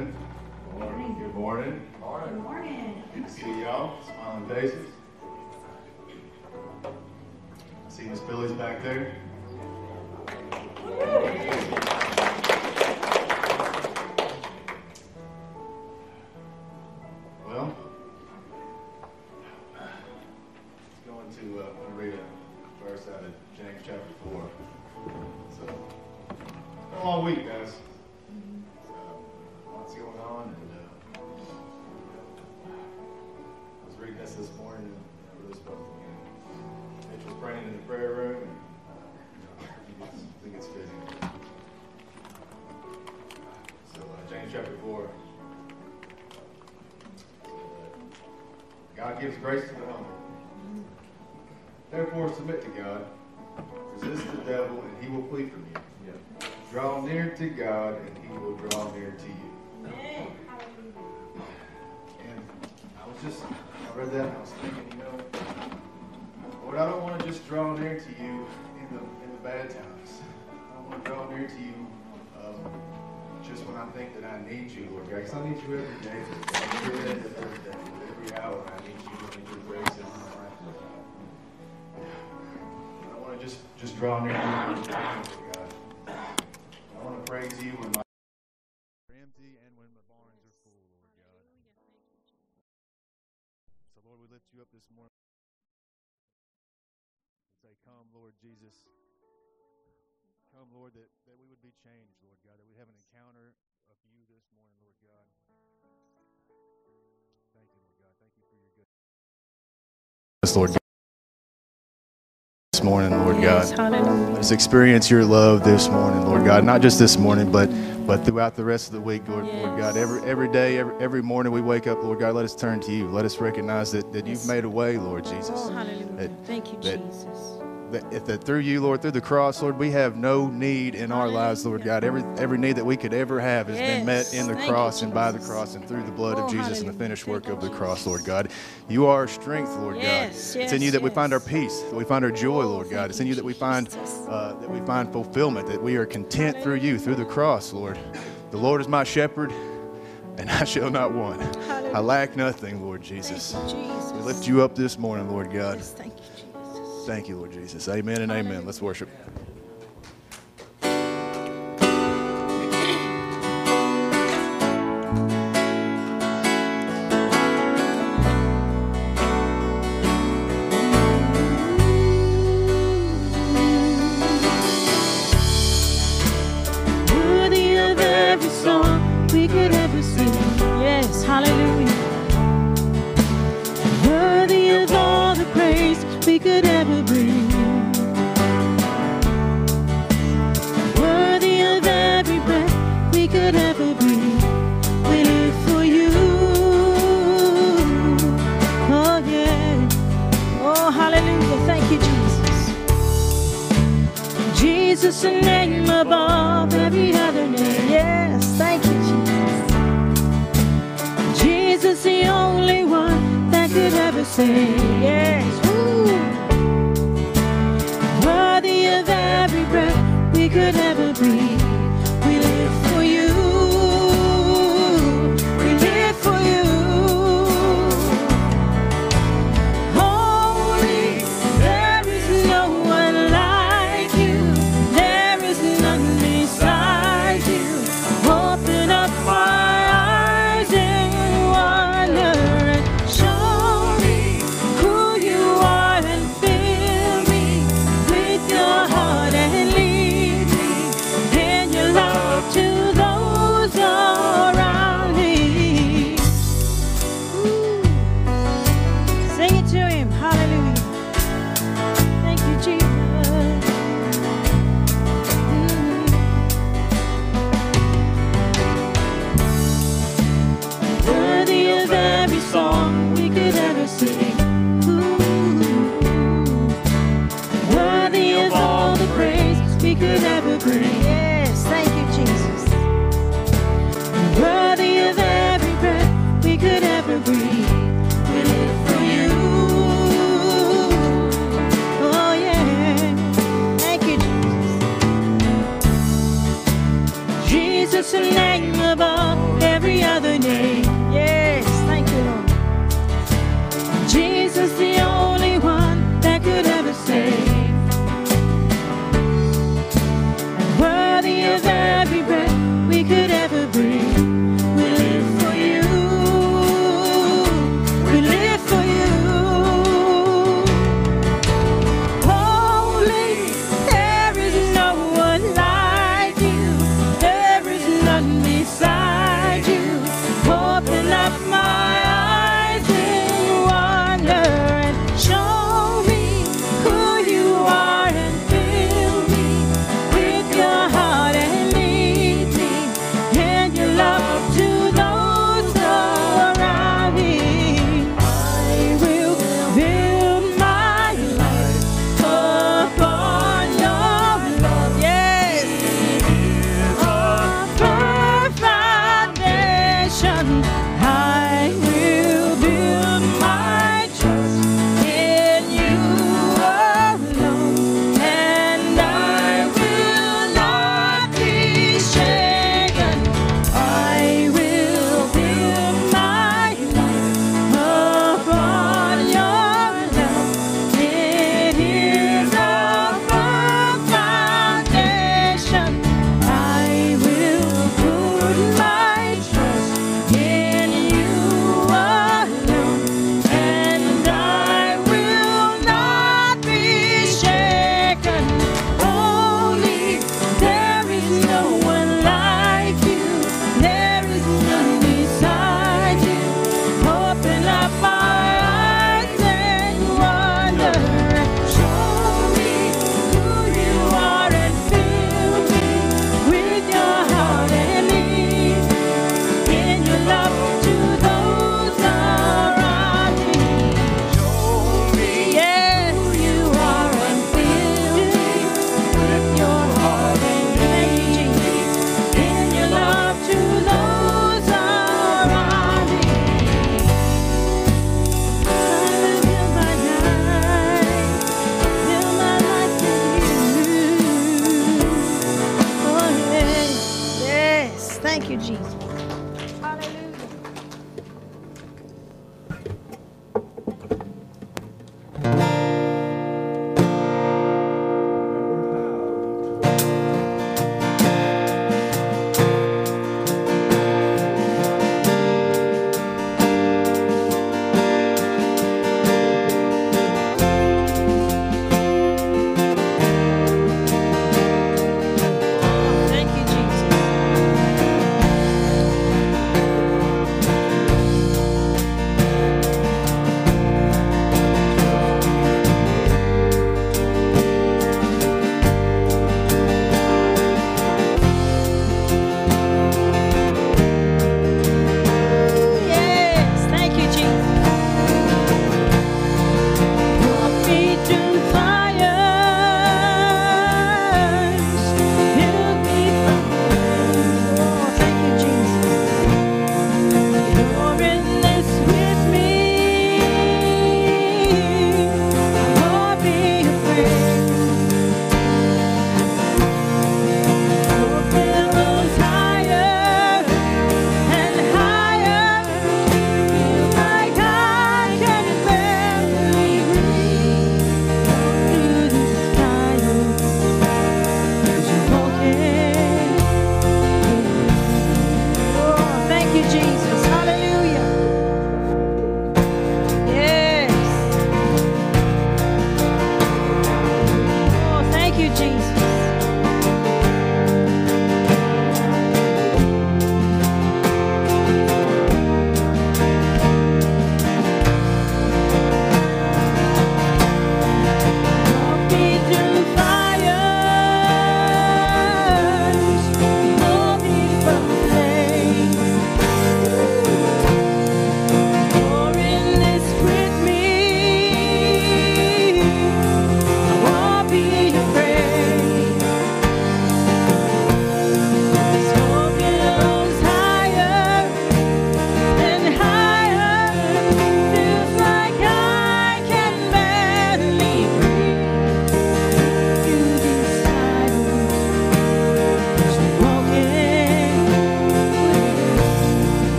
morning. Good morning. Good morning. Good morning. Good to see y'all. Smiling faces. See Miss Billy's back there. Jesus. Come, Lord, that, that we would be changed, Lord God, that we have an encounter of you this morning, Lord God. Thank you, Lord God. Thank you for your goodness. Lord God. This morning, Lord God. Let's experience your love this morning, Lord God. Not just this morning, but but throughout the rest of the week, Lord, yes. Lord God. Every every day, every, every morning we wake up, Lord God, let us turn to you. Let us recognize that, that yes. you've made a way, Lord Jesus. Oh, hallelujah. That, Thank you, that, Jesus that, that through you, Lord, through the cross, Lord, we have no need in our lives, Lord God. Every every need that we could ever have has been met in the Yes. Thank you, cross and by the cross and through the blood Oh, of Jesus and the finished work you, of the cross, Lord God. You are our strength, Lord Yes, God. It's in you that we find our peace, that we find our joy, Oh, Lord God. thank It's in you, you that we find uh, that we find fulfillment, that we are content through you, through the cross, Lord. The Lord is my shepherd, and I shall not want. I lack nothing, Lord Jesus. you, Jesus. We lift you up this morning, Lord God. Yes, thank you, Jesus. Thank you, Lord Jesus. Amen and amen. Let's worship.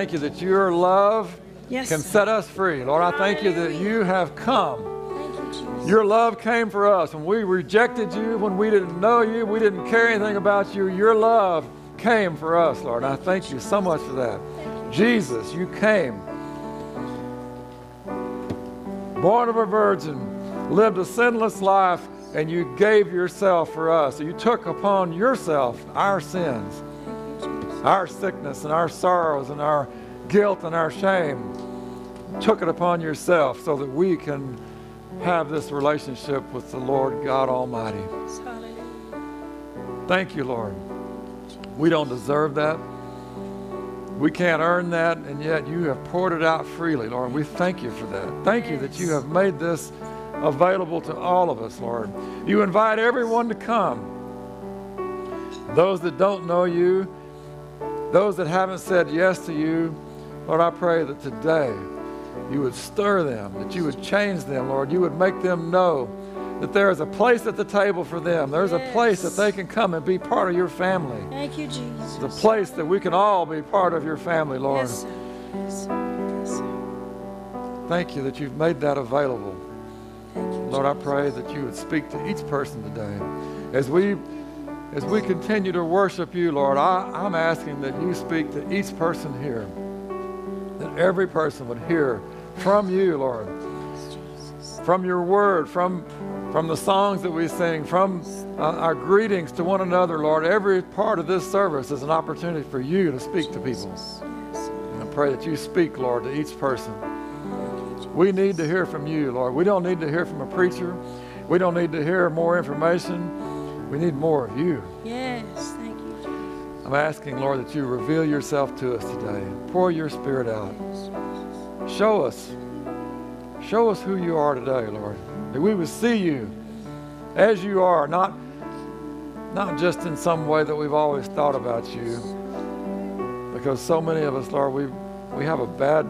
Thank you that your love Yes. can set us free. Lord, I thank you that you have come. Thank you, Jesus. Your love came for us. When we rejected you, when we didn't know you, we didn't care anything about you, your love came for us, Lord. I thank you so much for that. Jesus, you came. Born of a virgin, lived a sinless life, and you gave yourself for us. You took upon yourself our sins, our sickness, and our sorrows, and our guilt, and our shame. Took it upon yourself so that we can have this relationship with the Lord God Almighty. Thank you, Lord. We don't deserve that. We can't earn that, and yet you have poured it out freely, Lord. We thank you for that. Thank you that you have made this available to all of us, Lord. You invite everyone to come. Those that don't know you, those that haven't said yes to you, Lord, I pray that today you would stir them, that you would change them, Lord. You would make them know that there is a place at the table for them. There's a place that they can come and be part of your family. Thank you, Jesus. The place that we can all be part of your family, Lord. Yes, sir. Yes, sir. Yes, sir. Thank you that you've made that available. Thank you, Lord, I pray that you would speak to each person today. As we as we continue to worship you, Lord, I, I'm asking that you speak to each person here. That every person would hear from you, Lord. From your word, from from the songs that we sing, from uh, our greetings to one another, Lord. Every part of this service is an opportunity for you to speak to people. And I pray that you speak, Lord, to each person. We need to hear from you, Lord. We don't need to hear from a preacher. We don't need to hear more information. We need more of you. Yes, thank you, Jesus. I'm asking, Lord, that you reveal yourself to us today. Pour your spirit out. Show us. Show us who you are today, Lord. That we would see you as you are, not, not just in some way that we've always thought about you. Because so many of us, Lord, we, we have a bad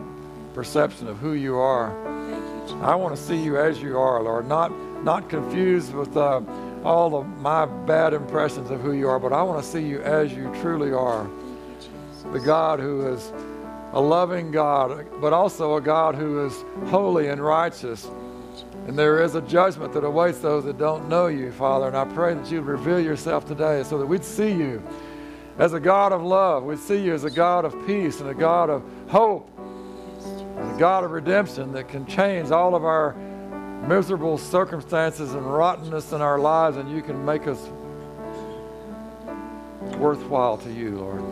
perception of who you are. Thank you, Jesus. I want to see you as you are, Lord, not not confused with uh, all of my bad impressions of who you are, but I want to see you as you truly are. The God who is a loving God, but also a God who is holy and righteous. And there is a judgment that awaits those that don't know you, Father. And I pray that you'd reveal yourself today so that we'd see you as a God of love. We'd see you as a God of peace and a God of hope and a God of redemption that can change all of our miserable circumstances and rottenness in our lives, and you can make us worthwhile to you, Lord.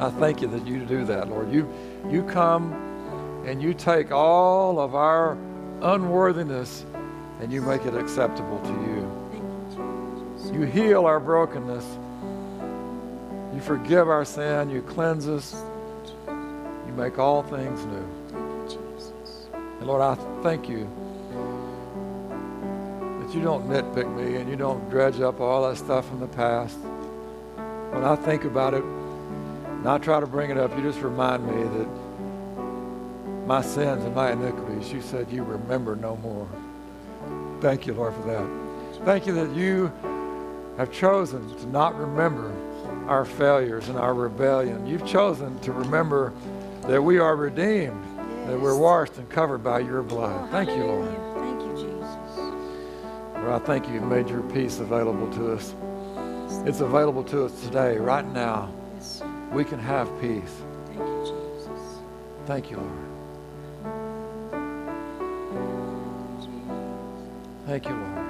I thank you that you do that, Lord. You, you come and you take all of our unworthiness and you make it acceptable to you. You heal our brokenness. You forgive our sin. You cleanse us. You make all things new. And Lord, I thank you that you don't nitpick me and you don't dredge up all that stuff from the past. When I think about it and I try to bring it up, you just remind me that my sins and my iniquities, you said you remember no more. Thank you, Lord, for that. Thank you that you have chosen to not remember our failures and our rebellion. You've chosen to remember that we are redeemed, that we're washed and covered by your blood. Thank you, Lord. Lord, I thank you You made your peace available to us. It's available to us today, right now. We can have peace. Thank you, Jesus. Thank you, Lord. Thank you, Lord.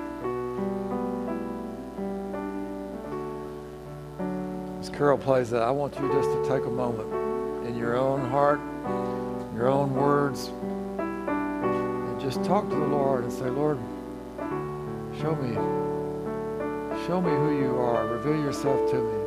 As Carol plays that, I want you just to take a moment in your own heart, your own words, and just talk to the Lord and say, Lord, show me, show me who you are. Reveal yourself to me.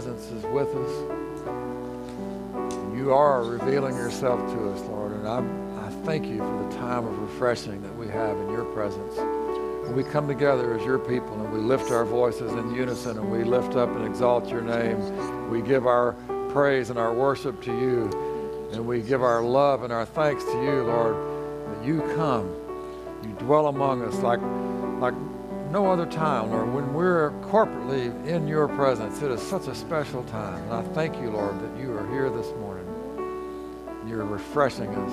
Presence is with us. You are revealing yourself to us, Lord. And I, I thank you for the time of refreshing that we have in your presence. When we come together as your people and we lift our voices in unison and we lift up and exalt your name, we give our praise and our worship to you. And we give our love and our thanks to you, Lord, that you come. You dwell among us like, like no other time, Lord. When we're corporately in your presence, it is such a special time. And I thank you, Lord, that you are here this morning. You're refreshing us.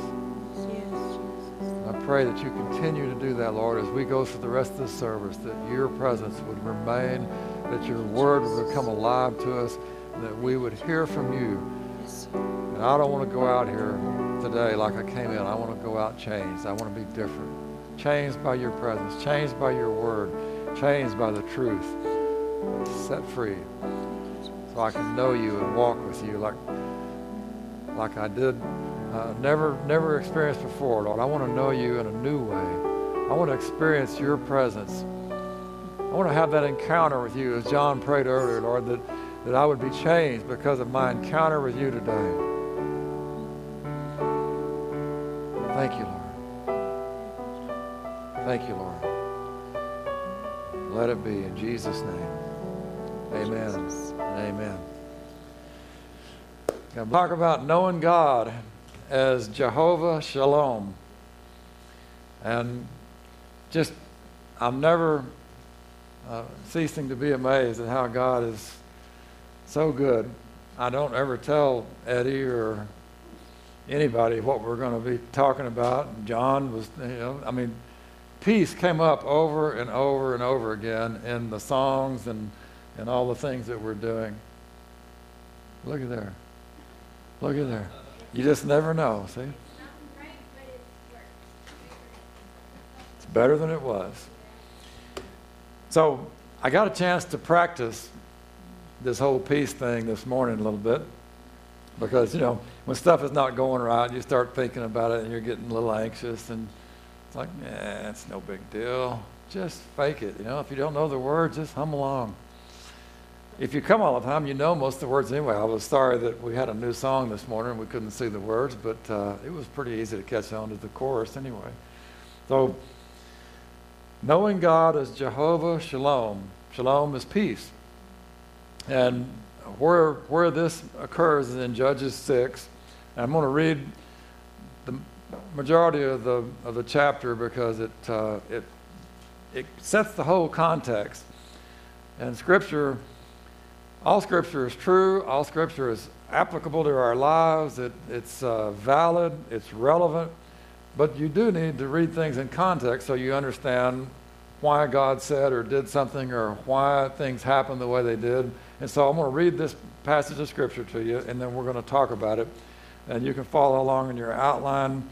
I pray that you continue to do that, Lord, as we go through the rest of the service, that your presence would remain, that your word would become alive to us, that we would hear from you. And I don't want to go out here today like I came in. I want to go out changed. I want to be different. Changed by your presence, changed by your word, changed by the truth, set free. So I can know you and walk with you like, like I did uh, never, never experienced before, Lord. I want to know you in a new way. I want to experience your presence. I want to have that encounter with you, as John prayed earlier, Lord, that, that I would be changed because of my encounter with you today. Thank you, Lord. Thank you, Lord. Let it be in Jesus' name. Amen. Amen. Talk about knowing God as Jehovah Shalom. And just, I'm never uh, ceasing to be amazed at how God is so good. I don't ever tell Eddie or anybody what we're going to be talking about. John was, you know, I mean, peace came up over and over and over again in the songs and, and all the things that we're doing. Look at there. Look at there. You just never know, see? It's better than it was. So I got a chance to practice this whole peace thing this morning a little bit because, you know, when stuff is not going right, you start thinking about it and you're getting a little anxious and it's like, nah, it's no big deal. Just fake it. You know, if you don't know the words, just hum along. If you come all the time, you know most of the words anyway. I was sorry that we had a new song this morning and we couldn't see the words, but uh, it was pretty easy to catch on to the chorus anyway. So, knowing God as Jehovah Shalom, Shalom is peace. And where, where this occurs is in Judges 6. I'm going to read majority of the, of the chapter because it, uh, it, it sets the whole context. And Scripture all Scripture is true. All Scripture is applicable to our lives. It, it's uh, valid. It's relevant. But you do need to read things in context so you understand why God said or did something or why things happened the way they did. And so I'm going to read this passage of Scripture to you, and then we're going to talk about it. And you can follow along in your outline.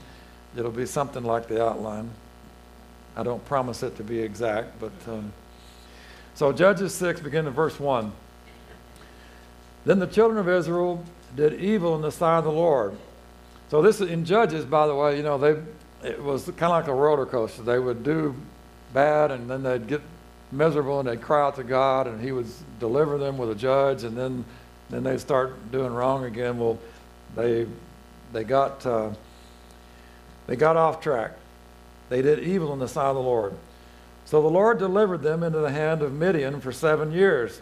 It'll be something like the outline. I don't promise it to be exact, but um, so Judges 6, begin in verse 1. Then the children of Israel did evil in the sight of the Lord. So this in Judges, by the way, you know, they it was kind of like a roller coaster. They would do bad and then they'd get miserable and they'd cry out to God and he would deliver them with a judge and then then they'd start doing wrong again. Well, they they got uh, they got off track. They did evil in the sight of the Lord. So the Lord delivered them into the hand of Midian for seven years.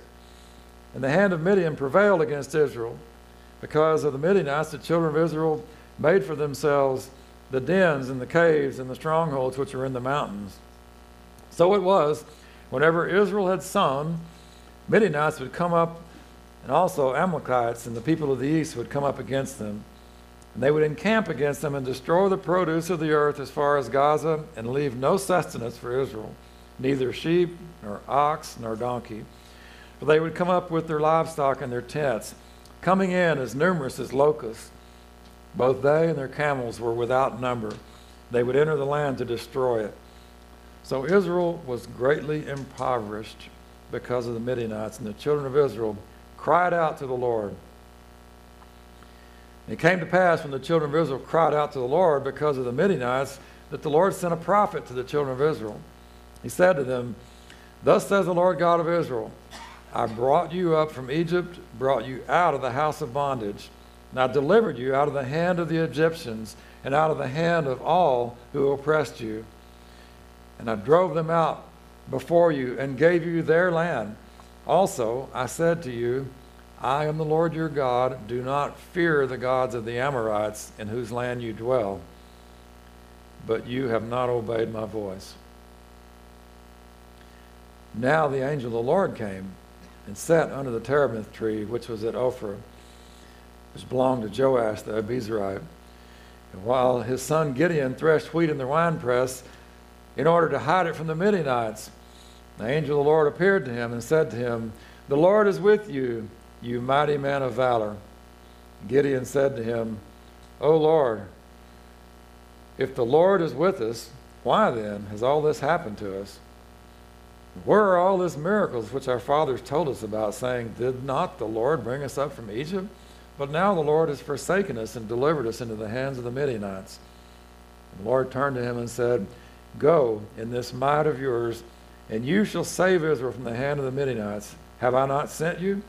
And the hand of Midian prevailed against Israel. Because of the Midianites, the children of Israel made for themselves the dens and the caves and the strongholds which are in the mountains. So it was, whenever Israel had sown, Midianites would come up, and also Amalekites and the people of the east would come up against them. And they would encamp against them and destroy the produce of the earth as far as Gaza and leave no sustenance for Israel, neither sheep, nor ox, nor donkey. For they would come up with their livestock and their tents, coming in as numerous as locusts. Both they and their camels were without number. They would enter the land to destroy it. So Israel was greatly impoverished because of the Midianites, and the children of Israel cried out to the Lord. It came to pass when the children of Israel cried out to the Lord because of the Midianites that the Lord sent a prophet to the children of Israel. He said to them, Thus says the Lord God of Israel I brought you up from Egypt, brought you out of the house of bondage, and I delivered you out of the hand of the Egyptians and out of the hand of all who oppressed you. And I drove them out before you and gave you their land. Also, I said to you, I am the Lord your God. Do not fear the gods of the Amorites in whose land you dwell. But you have not obeyed my voice. Now the angel of the Lord came and sat under the terebinth tree, which was at Ophrah, which belonged to Joash the Abiezrite. And while his son Gideon threshed wheat in the winepress in order to hide it from the Midianites, the angel of the Lord appeared to him and said to him, The Lord is with you, you mighty man of valor. Gideon said to him, O Lord, if the Lord is with us, why then has all this happened to us? Where are all these miracles which our fathers told us about, saying, Did not the Lord bring us up from Egypt? But now the Lord has forsaken us and delivered us into the hands of the Midianites. The Lord turned to him and said, Go in this might of yours, and you shall save Israel from the hand of the Midianites. Have I not sent you?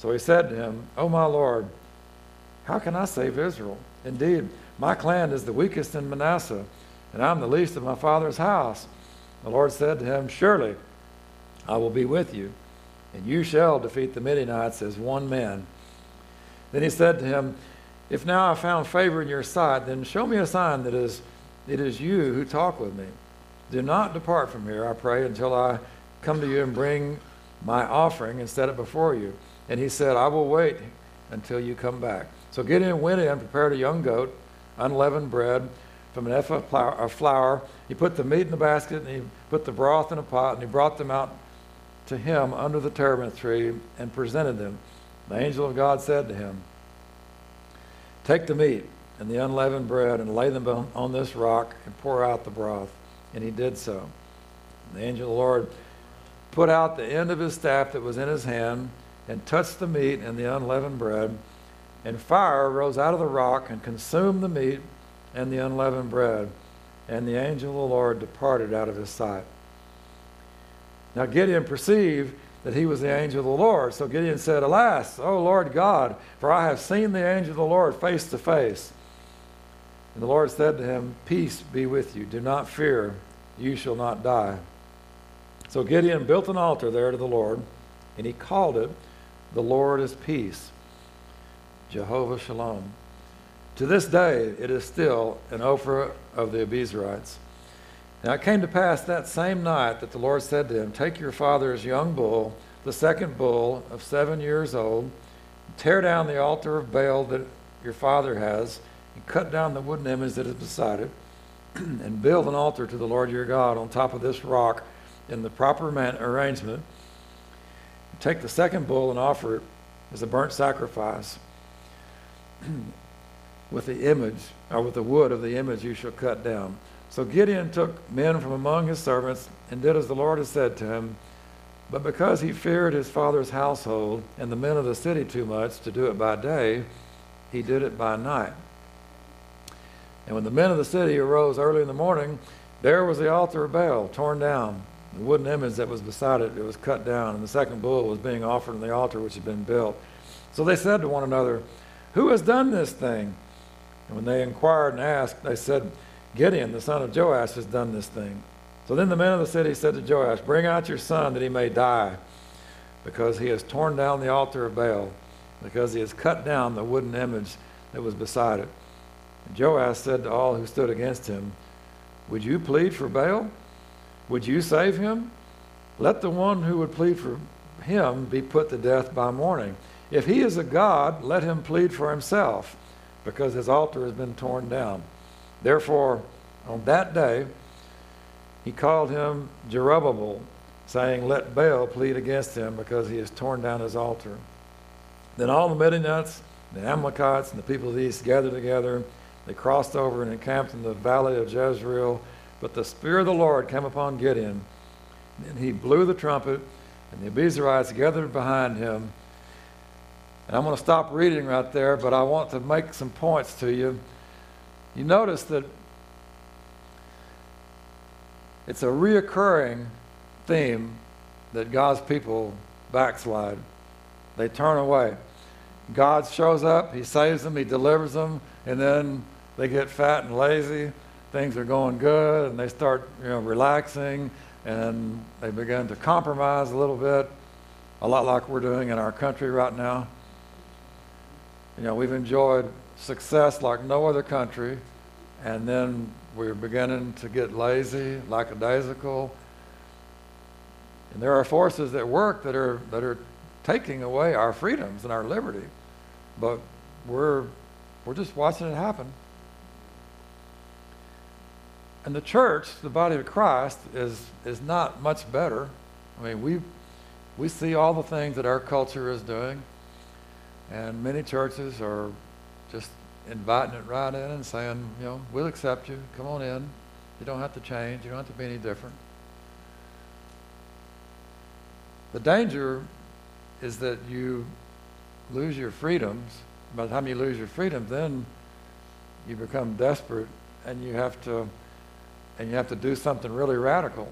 So he said to him, O my Lord, how can I save Israel? Indeed, my clan is the weakest in Manasseh, and I'm the least of my father's house. The Lord said to him, Surely I will be with you, and you shall defeat the Midianites as one man. Then he said to him, If now I found favor in your sight, then show me a sign that is, it is you who talk with me. Do not depart from here, I pray, until I come to you and bring my offering and set it before you. And he said, I will wait until you come back. So Gideon went in, prepared a young goat, unleavened bread from an ephah of flour. He put the meat in the basket, and he put the broth in a pot, and he brought them out to him under the terebinth tree and presented them. The angel of God said to him, Take the meat and the unleavened bread and lay them on this rock and pour out the broth. And he did so. The angel of the Lord put out the end of his staff that was in his hand and touched the meat and the unleavened bread. And fire rose out of the rock and consumed the meat and the unleavened bread. And the angel of the Lord departed out of his sight. Now Gideon perceived that he was the angel of the Lord. So Gideon said, Alas, O Lord God, for I have seen the angel of the Lord face to face. And the Lord said to him, Peace be with you. Do not fear. You shall not die. So Gideon built an altar there to the Lord, and he called it, The Lord is Peace, Jehovah Shalom. To this day, it is still an Ophrah of the Abiezrites. Now it came to pass that same night that the Lord said to him, Take your father's young bull, the second bull of seven years old, tear down the altar of Baal that your father has, and cut down the wooden image that is beside it, and build an altar to the Lord your God on top of this rock in the proper man- arrangement. Take the second bull and offer it as a burnt sacrifice with the image, or with the wood of the image you shall cut down. So Gideon took men from among his servants and did as the Lord had said to him. But because he feared his father's household and the men of the city too much to do it by day, he did it by night. And when the men of the city arose early in the morning, there was the altar of Baal torn down. The wooden image that was beside it, it was cut down, and the second bull was being offered on the altar which had been built. So they said to one another, Who has done this thing? And when they inquired and asked, they said, Gideon, the son of Joash, has done this thing. So then the men of the city said to Joash, Bring out your son that he may die, because he has torn down the altar of Baal, because he has cut down the wooden image that was beside it. And Joash said to all who stood against him, Would you plead for Baal? Would you save him? Let the one who would plead for him be put to death by morning. If he is a god, let him plead for himself, because his altar has been torn down. Therefore, on that day, he called him Jerubbaal, saying, Let Baal plead against him because he has torn down his altar. Then all the Midianites, the Amalekites, and the people of the east gathered together. They crossed over and encamped in the valley of Jezreel. But the Spirit of the Lord came upon Gideon, and he blew the trumpet, and the Abiezrites gathered behind him. And I'm going to stop reading right there, but I want to make some points to you. You notice that it's a reoccurring theme that God's people backslide. They turn away. God shows up, He saves them, He delivers them, and then they get fat and lazy. Things are going good, and they start, you know, relaxing, and they begin to compromise a little bit, a lot like we're doing in our country right now. You know, we've enjoyed success like no other country, and then we're beginning to get lazy, lackadaisical. And there are forces at work that are, that are taking away our freedoms and our liberty. But we're, we're just watching it happen. And the church, the body of Christ, is, is not much better. I mean, we, we see all the things that our culture is doing, and many churches are just inviting it right in and saying, you know, we'll accept you. Come on in. You don't have to change. You don't have to be any different. The danger is that you lose your freedoms. By the time you lose your freedom, then you become desperate and you have to and you have to do something really radical.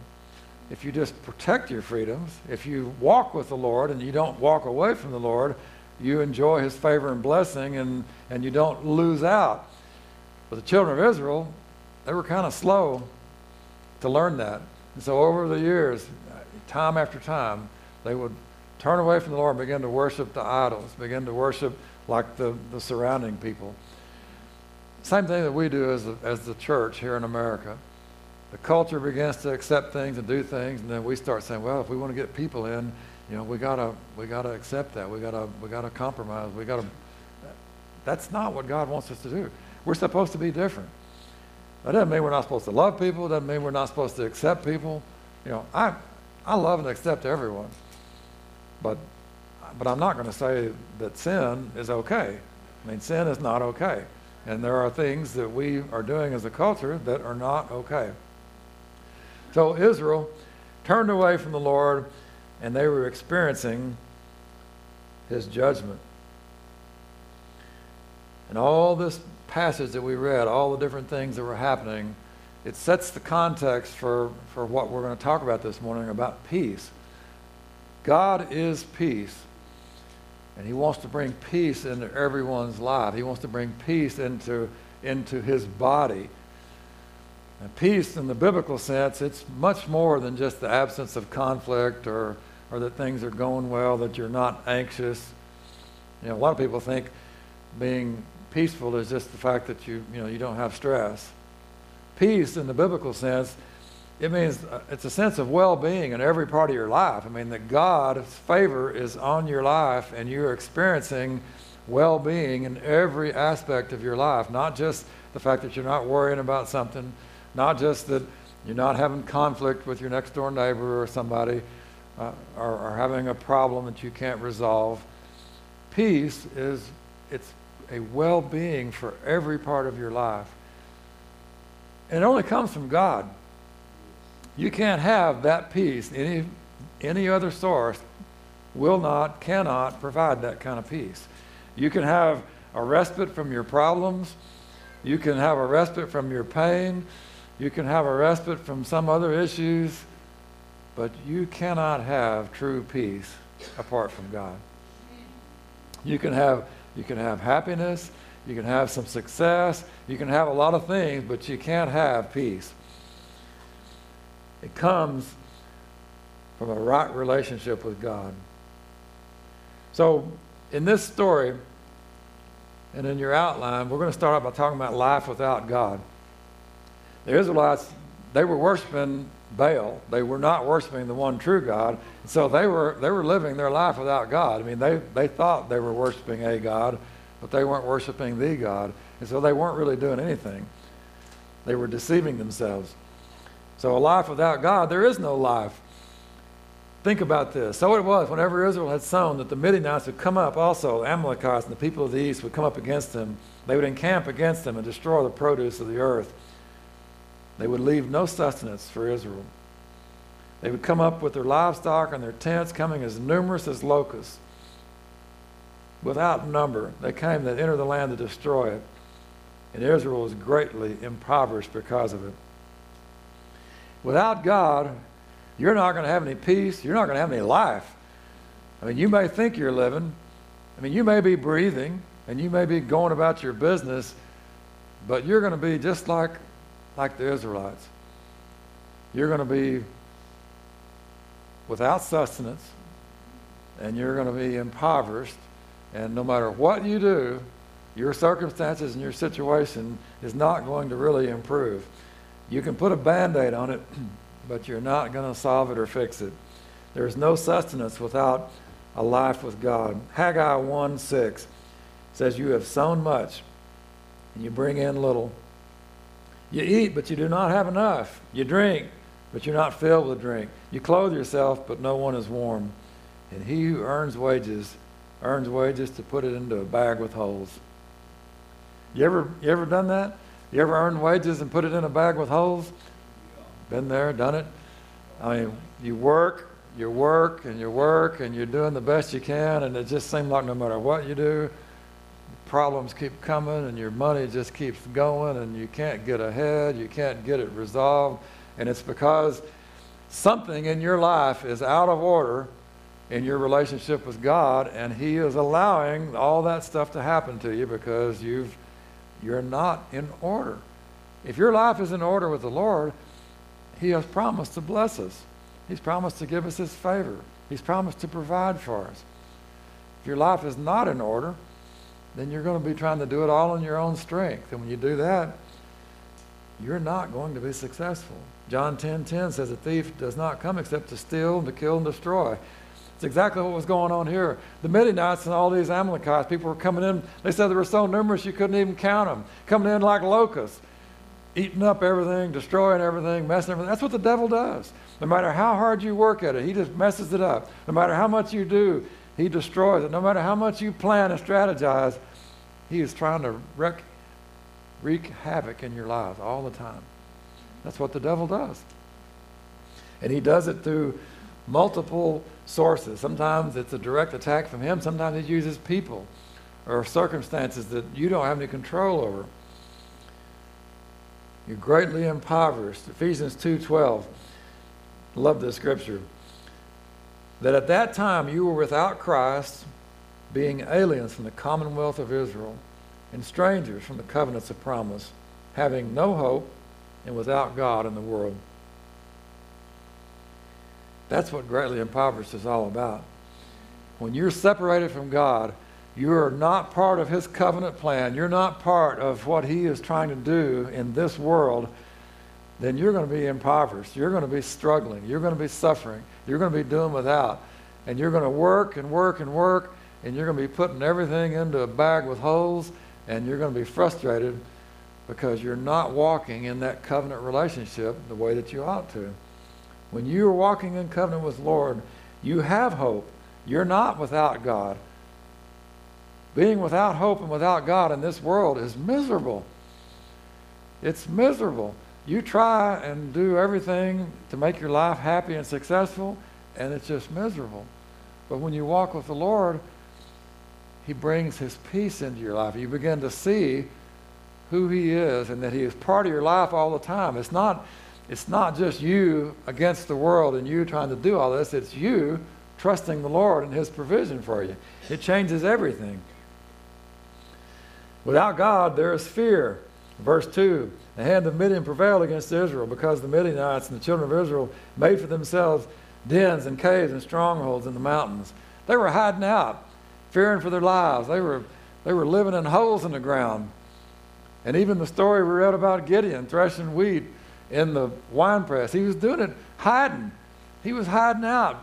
If you just protect your freedoms, if you walk with the Lord and you don't walk away from the Lord, you enjoy his favor and blessing and, and you don't lose out. But the children of Israel, they were kind of slow to learn that. And so over the years, time after time, they would turn away from the Lord and begin to worship the idols, begin to worship like the, the surrounding people. Same thing that we do as, a, as the church here in America. The culture begins to accept things and do things, and then we start saying, well, if we want to get people in, you know, we gotta we gotta accept that. We gotta we gotta compromise. We gotta. That's not what God wants us to do. We're supposed to be different. That doesn't mean we're not supposed to love people. Doesn't mean we're not supposed to accept people. You know, I I love and accept everyone, but but I'm not going to say that sin is okay. I mean, sin is not okay, and there are things that we are doing as a culture that are not okay. So Israel turned away from the Lord and they were experiencing his judgment. And all this passage that we read, all the different things that were happening, it sets the context for, for what we're going to talk about this morning about peace. God is peace. And he wants to bring peace into everyone's life. He wants to bring peace into, into his body. And peace in the biblical sense, it's much more than just the absence of conflict or or that things are going well, that you're not anxious. You know, a lot of people think being peaceful is just the fact that you, you know, you don't have stress. Peace in the biblical sense, it means uh, it's a sense of well-being in every part of your life. I mean, that God's favor is on your life and you're experiencing well-being in every aspect of your life, not just the fact that you're not worrying about something, not just that you're not having conflict with your next door neighbor or somebody, uh, are, are having a problem that you can't resolve. Peace is it's a well-being for every part of your life. And it only comes from God. You can't have that peace. Any, any other source will not, cannot provide that kind of peace. You can have a respite from your problems. You can have a respite from your pain. You can have a respite from some other issues. But you cannot have true peace apart from God. You can have you can have happiness, you can have some success, you can have a lot of things, but you can't have peace. It comes from a right relationship with God. So, in this story, and in your outline, we're going to start out by talking about life without God. The Israelites, they were worshiping Baal. They were not worshiping the one true God. So they were, they were living their life without God. I mean, they, they thought they were worshiping a God, but they weren't worshiping the God. And so they weren't really doing anything. They were deceiving themselves. So a life without God, there is no life. Think about this. So it was whenever Israel had sown that the Midianites would come up also, Amalekites and the people of the east would come up against them. They would encamp against them and destroy the produce of the earth. They would leave no sustenance for Israel. They would come up with their livestock and their tents, coming as numerous as locusts. Without number, they came that enter the land to destroy it. And Israel was greatly impoverished because of it. Without God, you're not going to have any peace. You're not going to have any life. I mean, you may think you're living. I mean, you may be breathing and you may be going about your business, but you're going to be just like, like the Israelites. You're going to be without sustenance and you're going to be impoverished. And no matter what you do, your circumstances and your situation is not going to really improve. You can put a band aid on it, but you're not going to solve it or fix it. There's no sustenance without a life with God. Haggai 1 6 says, You have sown much, and you bring in little. You eat, but you do not have enough. You drink, but you're not filled with drink. You clothe yourself, but no one is warm. And he who earns wages earns wages to put it into a bag with holes. You ever, you ever done that? You ever earned wages and put it in a bag with holes? Been there, done it? I mean, you work, you work, and you work, and you're doing the best you can, and it just seems like no matter what you do, problems keep coming, and your money just keeps going, and you can't get ahead, you can't get it resolved, and it's because something in your life is out of order in your relationship with God, and He is allowing all that stuff to happen to you because you've you're not in order. If your life is in order with the Lord, He has promised to bless us. He's promised to give us His favor. He's promised to provide for us. If your life is not in order, then you're going to be trying to do it all on your own strength. And when you do that, you're not going to be successful. John 10:10 10, 10 says a thief does not come except to steal and to kill and destroy. It's exactly what was going on here. The Midianites and all these Amalekites, people were coming in. They said they were so numerous you couldn't even count them. Coming in like locusts, eating up everything, destroying everything, messing everything. That's what the devil does. No matter how hard you work at it, he just messes it up. No matter how much you do, he destroys it. No matter how much you plan and strategize, he is trying to wreak, wreak havoc in your lives all the time. That's what the devil does. And he does it through multiple sources. Sometimes it's a direct attack from him, sometimes he uses people or circumstances that you don't have any control over. You're greatly impoverished. Ephesians 2:12. Love this scripture. That at that time you were without Christ, being aliens from the commonwealth of Israel and strangers from the covenants of promise, having no hope and without God in the world. That's what greatly impoverished is all about. When you're separated from God, you're not part of His covenant plan. You're not part of what He is trying to do in this world. Then you're going to be impoverished. You're going to be struggling. You're going to be suffering. You're going to be doing without. And you're going to work and work and work, and you're going to be putting everything into a bag with holes, and you're going to be frustrated because you're not walking in that covenant relationship the way that you ought to. When you are walking in covenant with Lord, you have hope. You're not without God. Being without hope and without God in this world is miserable. It's miserable. You try and do everything to make your life happy and successful, and it's just miserable. But when you walk with the Lord, He brings His peace into your life. You begin to see who He is and that He is part of your life all the time. It's not it's not just you against the world and you trying to do all this, it's you trusting the Lord and His provision for you. It changes everything. Without God, there is fear. Verse 2 The hand of Midian prevailed against Israel because the Midianites and the children of Israel made for themselves dens and caves and strongholds in the mountains. They were hiding out, fearing for their lives. They were, they were living in holes in the ground. And even the story we read about Gideon threshing wheat in the wine press. He was doing it hiding. He was hiding out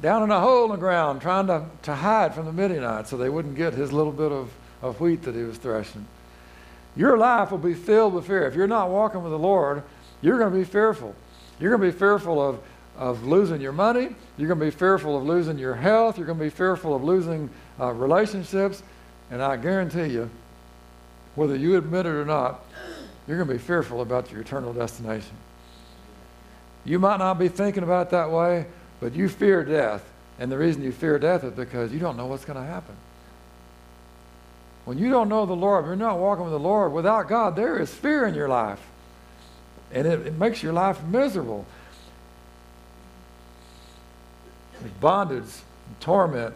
down in a hole in the ground trying to, to hide from the Midianites so they wouldn't get his little bit of, of wheat that he was threshing. Your life will be filled with fear. If you're not walking with the Lord, you're going to be fearful. You're going to be fearful of, of losing your money. You're going to be fearful of losing your health. You're going to be fearful of losing uh, relationships. And I guarantee you, whether you admit it or not, you're going to be fearful about your eternal destination. You might not be thinking about it that way, but you fear death. And the reason you fear death is because you don't know what's going to happen. When you don't know the Lord, you're not walking with the Lord, without God, there is fear in your life. And it, it makes your life miserable. There's bondage, torment.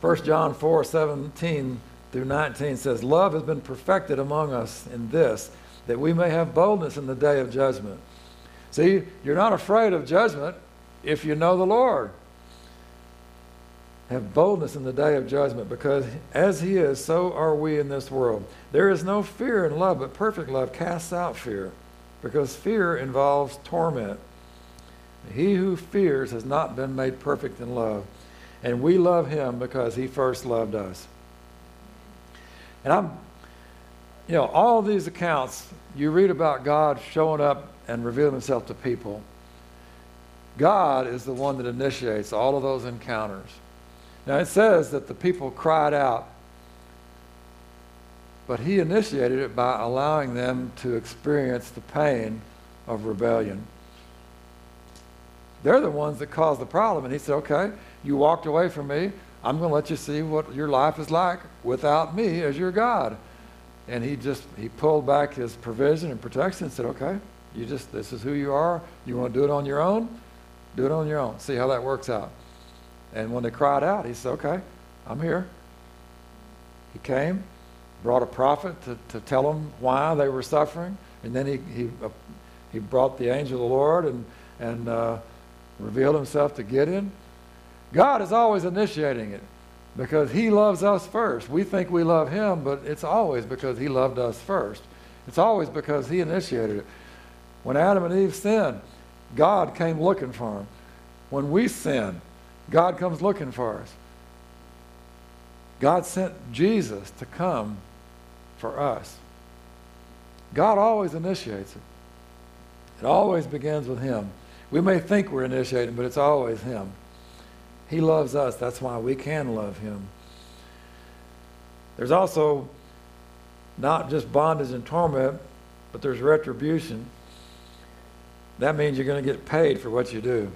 1 John 4 17 through 19 says, Love has been perfected among us in this, that we may have boldness in the day of judgment. See, you're not afraid of judgment if you know the Lord. Have boldness in the day of judgment, because as He is, so are we in this world. There is no fear in love, but perfect love casts out fear, because fear involves torment. He who fears has not been made perfect in love. And we love him because he first loved us. And I'm, you know, all these accounts, you read about God showing up and revealing himself to people. God is the one that initiates all of those encounters. Now it says that the people cried out, but he initiated it by allowing them to experience the pain of rebellion. They're the ones that caused the problem. And he said, okay, you walked away from me. I'm going to let you see what your life is like without me as your God. And he just, he pulled back his provision and protection and said, okay, you just, this is who you are. You want to do it on your own? Do it on your own. See how that works out. And when they cried out, he said, okay, I'm here. He came, brought a prophet to, to tell them why they were suffering. And then he, he, uh, he brought the angel of the Lord and, and uh, revealed himself to Gideon. God is always initiating it because he loves us first. We think we love him, but it's always because he loved us first. It's always because he initiated it. When Adam and Eve sinned, God came looking for them. When we sin, God comes looking for us. God sent Jesus to come for us. God always initiates it. It always begins with him. We may think we're initiating, but it's always him. He loves us. That's why we can love him. There's also not just bondage and torment, but there's retribution. That means you're going to get paid for what you do.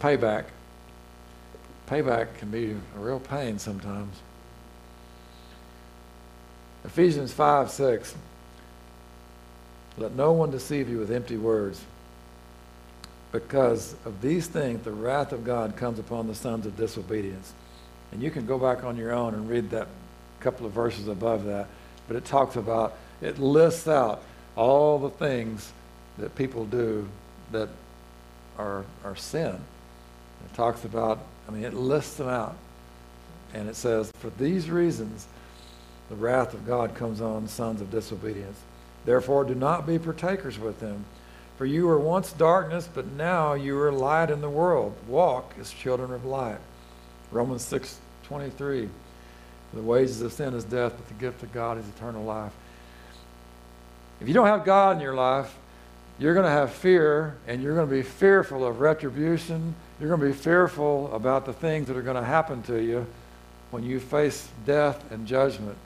Payback. Payback can be a real pain sometimes. Ephesians 5 6. Let no one deceive you with empty words. Because of these things, the wrath of God comes upon the sons of disobedience. And you can go back on your own and read that couple of verses above that. But it talks about, it lists out all the things that people do that are, are sin. It talks about, I mean, it lists them out. And it says, for these reasons, the wrath of God comes on sons of disobedience. Therefore, do not be partakers with them. For you were once darkness, but now you are light in the world. Walk as children of light. Romans 6 23. The wages of sin is death, but the gift of God is eternal life. If you don't have God in your life, you're going to have fear, and you're going to be fearful of retribution. You're going to be fearful about the things that are going to happen to you when you face death and judgment,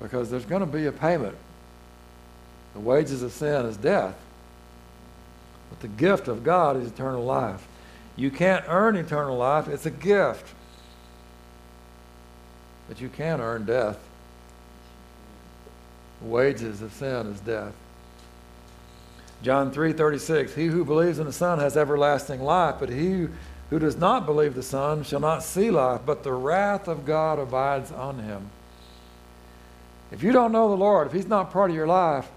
because there's going to be a payment. The wages of sin is death. But the gift of God is eternal life. You can't earn eternal life, it's a gift. But you can earn death. The wages of sin is death. John 3:36 He who believes in the Son has everlasting life, but he who does not believe the Son shall not see life, but the wrath of God abides on him. If you don't know the Lord, if he's not part of your life,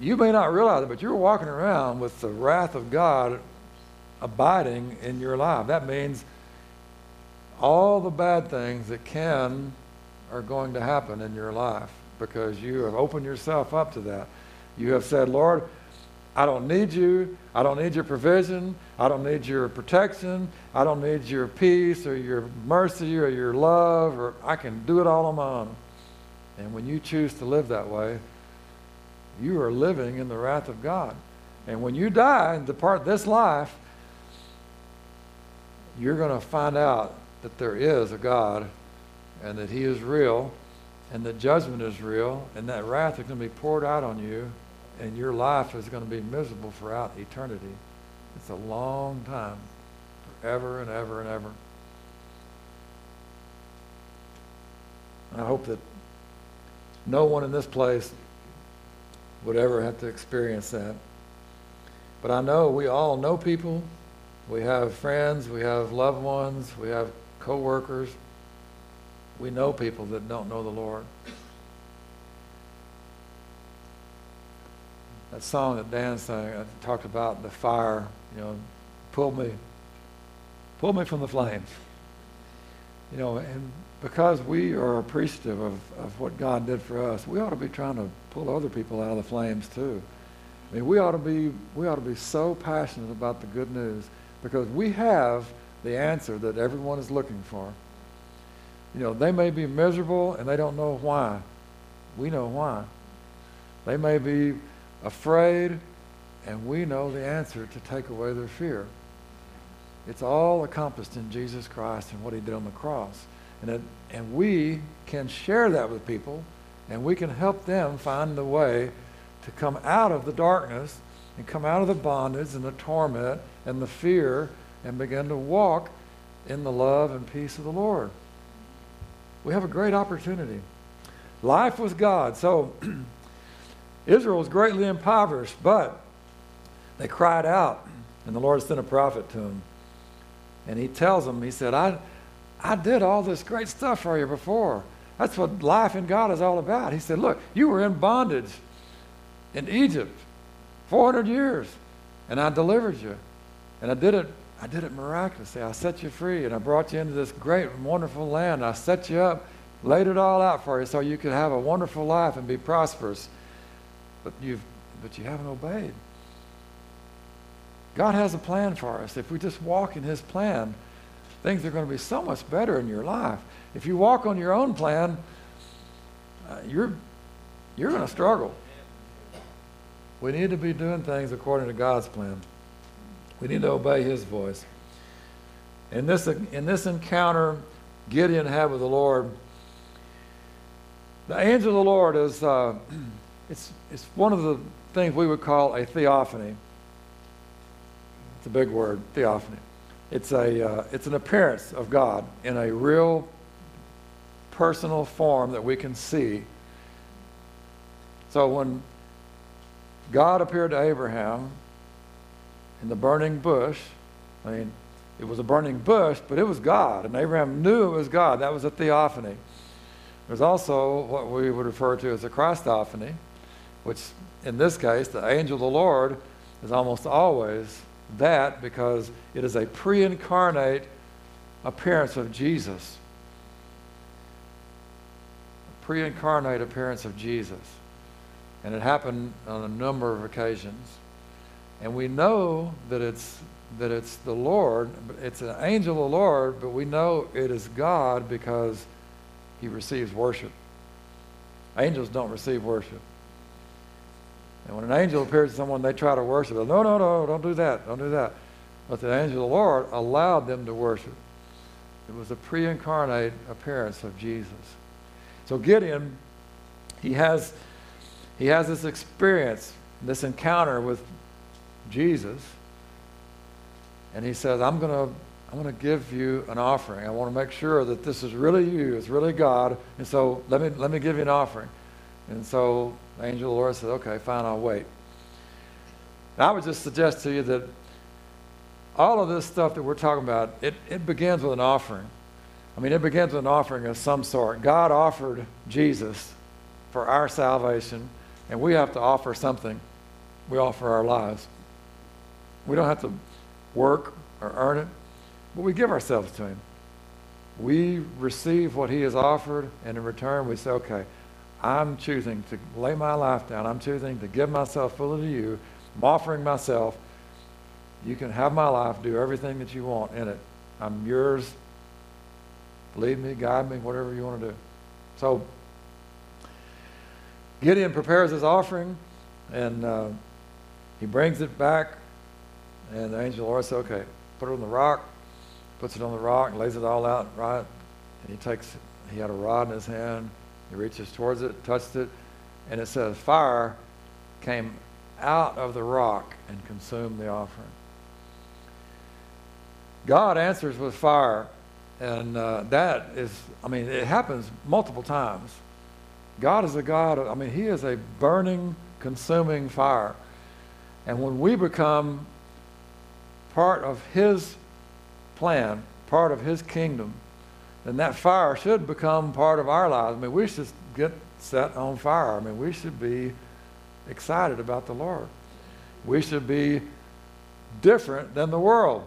you may not realize it, but you're walking around with the wrath of God abiding in your life. That means all the bad things that can are going to happen in your life because you have opened yourself up to that. You have said, Lord, I don't need you. I don't need your provision. I don't need your protection. I don't need your peace or your mercy or your love, or I can do it all on my own. And when you choose to live that way, you are living in the wrath of God. And when you die and depart this life, you're going to find out that there is a God and that He is real and that judgment is real and that wrath is going to be poured out on you and your life is going to be miserable throughout eternity. It's a long time, forever and ever and ever. I hope that no one in this place would ever have to experience that. But I know we all know people, We have friends, we have loved ones, we have co-workers. We know people that don't know the Lord. That song that Dan sang, I talked about the fire, you know, pull me, pull me from the flames. You know, and because we are appreciative of, of what God did for us, we ought to be trying to pull other people out of the flames too. I mean, we ought to be we ought to be so passionate about the good news because we have the answer that everyone is looking for. You know, they may be miserable and they don't know why. We know why. They may be afraid and we know the answer to take away their fear. It's all accomplished in Jesus Christ and what he did on the cross. And, it, and we can share that with people and we can help them find the way to come out of the darkness and come out of the bondage and the torment and the fear and begin to walk in the love and peace of the Lord. We have a great opportunity. Life with God. So Israel was greatly impoverished, but they cried out, and the Lord sent a prophet to them. And he tells them, he said, I, I did all this great stuff for you before. That's what life in God is all about. He said, Look, you were in bondage in Egypt 400 years, and I delivered you. And I did it I did it miraculously. I set you free and I brought you into this great wonderful land. I set you up, laid it all out for you so you could have a wonderful life and be prosperous. But you've but you haven't obeyed. God has a plan for us. If we just walk in his plan, things are going to be so much better in your life. If you walk on your own plan, uh, you're you're going to struggle. We need to be doing things according to God's plan. We need to obey his voice. In this, in this encounter Gideon had with the Lord, the angel of the Lord is uh, it's, it's one of the things we would call a theophany. It's a big word, theophany. It's, a, uh, it's an appearance of God in a real personal form that we can see. So when God appeared to Abraham, in the burning bush. I mean, it was a burning bush, but it was God, and Abraham knew it was God. That was a theophany. There's also what we would refer to as a Christophany, which in this case, the angel of the Lord is almost always that because it is a pre incarnate appearance of Jesus. A pre incarnate appearance of Jesus. And it happened on a number of occasions. And we know that it's that it's the Lord, it's an angel of the Lord, but we know it is God because he receives worship. Angels don't receive worship. And when an angel appears to someone, they try to worship. No, no, no, don't do that. Don't do that. But the angel of the Lord allowed them to worship. It was a pre incarnate appearance of Jesus. So Gideon, he has, he has this experience, this encounter with Jesus, and he says, I'm going to I'm going to give you an offering. I want to make sure that this is really you, it's really God. And so let me let me give you an offering. And so the angel of the Lord said, Okay, fine, I'll wait. And I would just suggest to you that all of this stuff that we're talking about, it, it begins with an offering. I mean, it begins with an offering of some sort. God offered Jesus for our salvation, and we have to offer something. We offer our lives. We don't have to work or earn it, but we give ourselves to Him. We receive what He has offered, and in return, we say, okay, I'm choosing to lay my life down. I'm choosing to give myself fully to you. I'm offering myself. You can have my life, do everything that you want in it. I'm yours. Lead me, guide me, whatever you want to do. So, Gideon prepares his offering, and uh, he brings it back and the angel of the Lord says, okay, put it on the rock, puts it on the rock, lays it all out, right? And he takes, he had a rod in his hand, he reaches towards it, touched it, and it says, fire came out of the rock and consumed the offering. God answers with fire, and uh, that is, I mean, it happens multiple times. God is a God, I mean, He is a burning, consuming fire. And when we become part of His plan, part of His kingdom, then that fire should become part of our lives. I mean, we should get set on fire. I mean, we should be excited about the Lord. We should be different than the world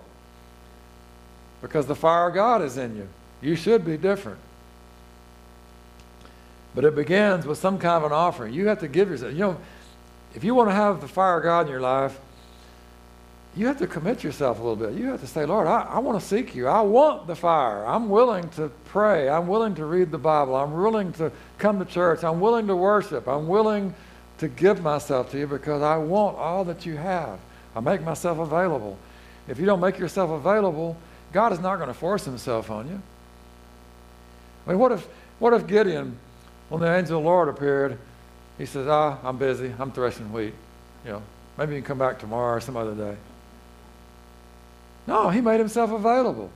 because the fire of God is in you. You should be different. But it begins with some kind of an offering. You have to give yourself. You know, if you want to have the fire of God in your life, you have to commit yourself a little bit. You have to say, Lord, I, I want to seek you. I want the fire. I'm willing to pray. I'm willing to read the Bible. I'm willing to come to church. I'm willing to worship. I'm willing to give myself to you because I want all that you have. I make myself available. If you don't make yourself available, God is not going to force himself on you. I mean, what if, what if Gideon, when the angel of the Lord appeared, he says, ah, I'm busy. I'm threshing wheat. You know, maybe you can come back tomorrow or some other day. No, he made himself available.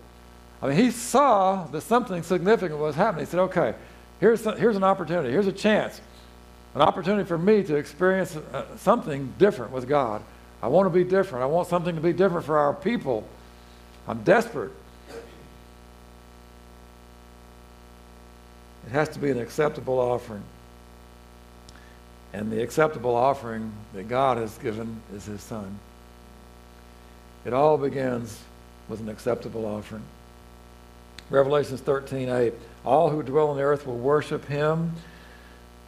I mean, he saw that something significant was happening. He said, okay, here's, here's an opportunity. Here's a chance. An opportunity for me to experience uh, something different with God. I want to be different. I want something to be different for our people. I'm desperate. It has to be an acceptable offering. And the acceptable offering that God has given is His Son. It all begins with an acceptable offering. Revelations 13 8. All who dwell on the earth will worship Him,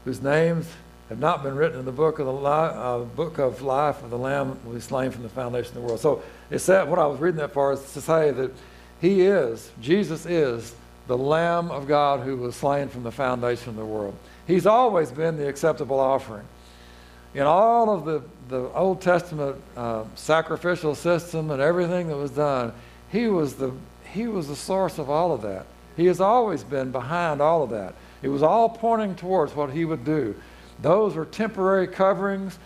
whose names have not been written in the book of the li- uh, book of life of the Lamb who was slain from the foundation of the world. So it said what I was reading that far is to say that He is, Jesus is the Lamb of God who was slain from the foundation of the world. He's always been the acceptable offering. In all of the, the Old Testament uh, sacrificial system and everything that was done, he was, the, he was the source of all of that. He has always been behind all of that. It was all pointing towards what he would do. Those were temporary coverings.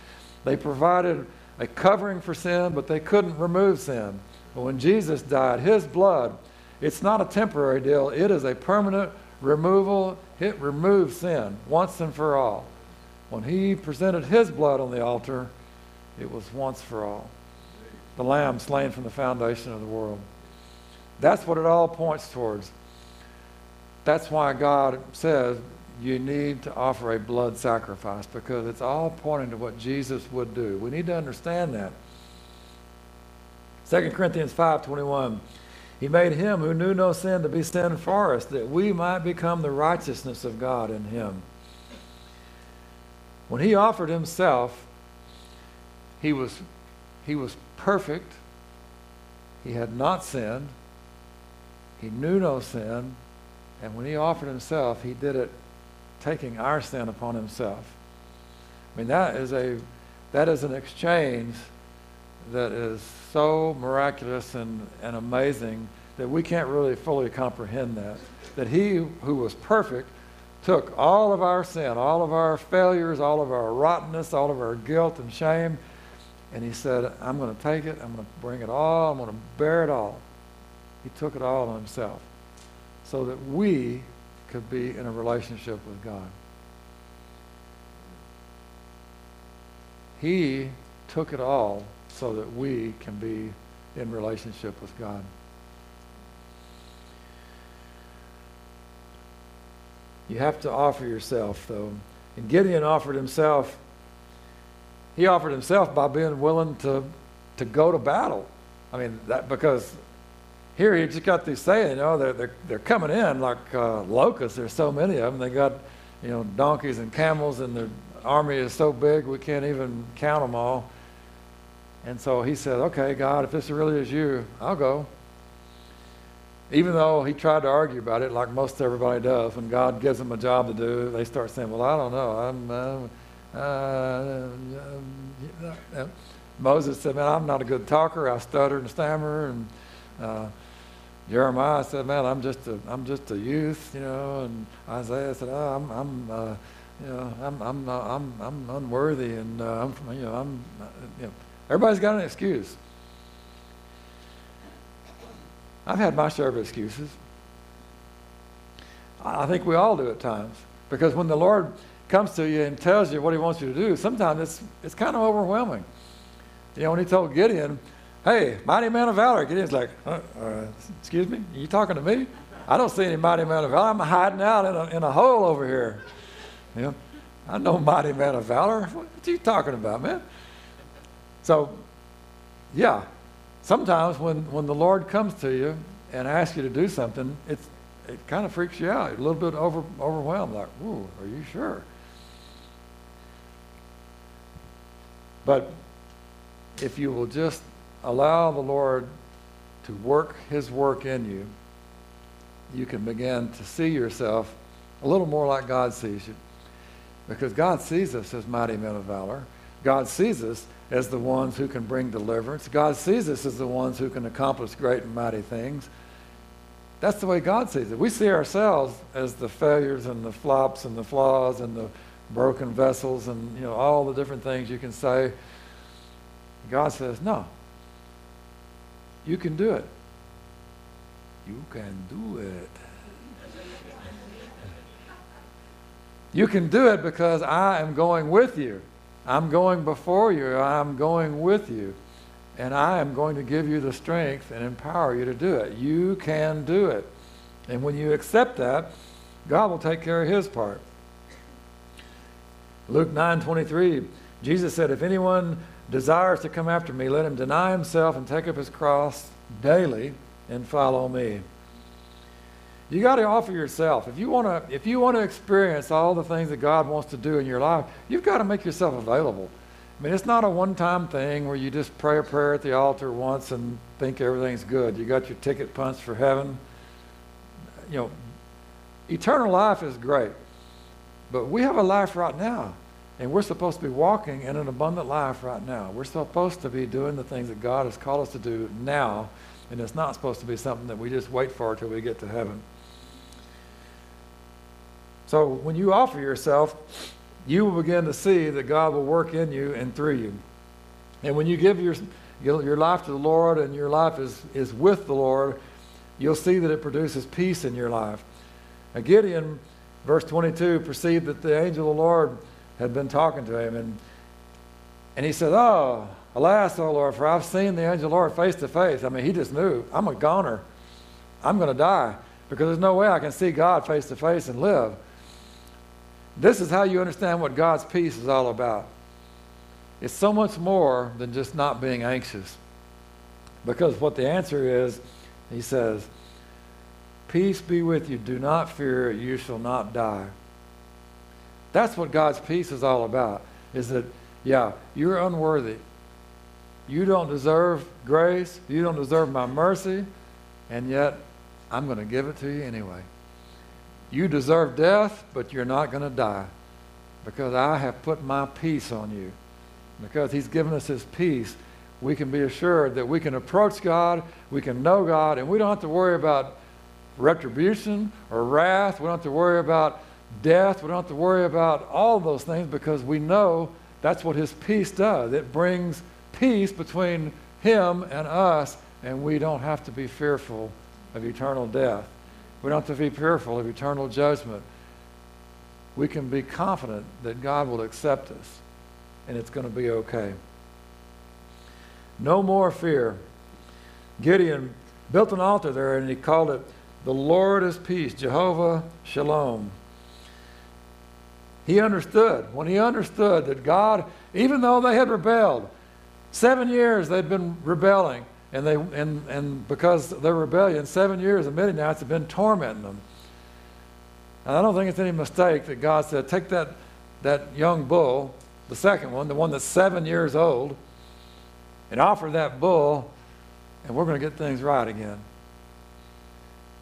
They provided a covering for sin, but they couldn't remove sin. But when Jesus died, his blood it's not a temporary deal, it is a permanent removal. It removes sin once and for all. When he presented his blood on the altar, it was once for all. The lamb slain from the foundation of the world. That's what it all points towards. That's why God says you need to offer a blood sacrifice because it's all pointing to what Jesus would do. We need to understand that. 2 Corinthians 5:21 he made him who knew no sin to be sin for us, that we might become the righteousness of God in him. When he offered himself, he was, he was perfect. He had not sinned. He knew no sin. And when he offered himself, he did it taking our sin upon himself. I mean, that is, a, that is an exchange that is so miraculous and, and amazing that we can't really fully comprehend that. That he who was perfect took all of our sin, all of our failures, all of our rottenness, all of our guilt and shame, and he said, I'm going to take it, I'm going to bring it all, I'm going to bear it all. He took it all on himself so that we could be in a relationship with God. He took it all so that we can be in relationship with God. You have to offer yourself, though. And Gideon offered himself. He offered himself by being willing to, to go to battle. I mean, that because here he just got these saying, you know, they're, they're, they're coming in like uh, locusts. There's so many of them. They got, you know, donkeys and camels, and their army is so big we can't even count them all. And so he said, okay, God, if this really is you, I'll go. Even though he tried to argue about it, like most everybody does, when God gives them a job to do, they start saying, well, I don't know. I'm, uh, uh, uh, Moses said, man, I'm not a good talker. I stutter and stammer. And uh, Jeremiah said, man, I'm just a, I'm just a youth, you know. And Isaiah said, oh, I'm, I'm uh, you know, I'm, I'm, I'm, I'm unworthy, and uh, I'm, you know, I'm, you know, Everybody's got an excuse. I've had my share of excuses. I think we all do at times. Because when the Lord comes to you and tells you what he wants you to do, sometimes it's, it's kind of overwhelming. You know, when he told Gideon, hey, mighty man of valor. Gideon's like, uh, uh, excuse me, you talking to me? I don't see any mighty man of valor. I'm hiding out in a, in a hole over here. Yeah, I know mighty man of valor. What are you talking about, man? So, yeah, sometimes when, when the Lord comes to you and asks you to do something, it's, it kind of freaks you out. You're a little bit over, overwhelmed, like, ooh, are you sure? But if you will just allow the Lord to work his work in you, you can begin to see yourself a little more like God sees you. Because God sees us as mighty men of valor. God sees us as the ones who can bring deliverance. God sees us as the ones who can accomplish great and mighty things. That's the way God sees it. We see ourselves as the failures and the flops and the flaws and the broken vessels and you know all the different things you can say. God says, "No. You can do it. You can do it. You can do it because I am going with you. I'm going before you. I'm going with you. And I am going to give you the strength and empower you to do it. You can do it. And when you accept that, God will take care of his part. Luke 9:23, Jesus said, "If anyone desires to come after me, let him deny himself and take up his cross daily and follow me." You got to offer yourself. If you want to if you want to experience all the things that God wants to do in your life, you've got to make yourself available. I mean, it's not a one-time thing where you just pray a prayer at the altar once and think everything's good. You got your ticket punched for heaven. You know, eternal life is great. But we have a life right now, and we're supposed to be walking in an abundant life right now. We're supposed to be doing the things that God has called us to do now, and it's not supposed to be something that we just wait for until we get to heaven. So when you offer yourself, you will begin to see that God will work in you and through you. And when you give your, your life to the Lord and your life is, is with the Lord, you'll see that it produces peace in your life. Now, Gideon, verse 22, perceived that the angel of the Lord had been talking to him. And, and he said, Oh, alas, O Lord, for I've seen the angel of the Lord face to face. I mean, he just knew, I'm a goner. I'm going to die because there's no way I can see God face to face and live. This is how you understand what God's peace is all about. It's so much more than just not being anxious. Because what the answer is, he says, Peace be with you. Do not fear. You shall not die. That's what God's peace is all about. Is that, yeah, you're unworthy. You don't deserve grace. You don't deserve my mercy. And yet, I'm going to give it to you anyway. You deserve death, but you're not going to die because I have put my peace on you. Because He's given us His peace, we can be assured that we can approach God, we can know God, and we don't have to worry about retribution or wrath. We don't have to worry about death. We don't have to worry about all those things because we know that's what His peace does. It brings peace between Him and us, and we don't have to be fearful of eternal death. We don't have to be fearful of eternal judgment. We can be confident that God will accept us and it's going to be okay. No more fear. Gideon built an altar there and he called it the Lord is peace, Jehovah Shalom. He understood. When he understood that God, even though they had rebelled, seven years they'd been rebelling, and, they, and, and because their rebellion, seven years of Midianites have been tormenting them. And I don't think it's any mistake that God said, take that, that young bull, the second one, the one that's seven years old, and offer that bull, and we're going to get things right again.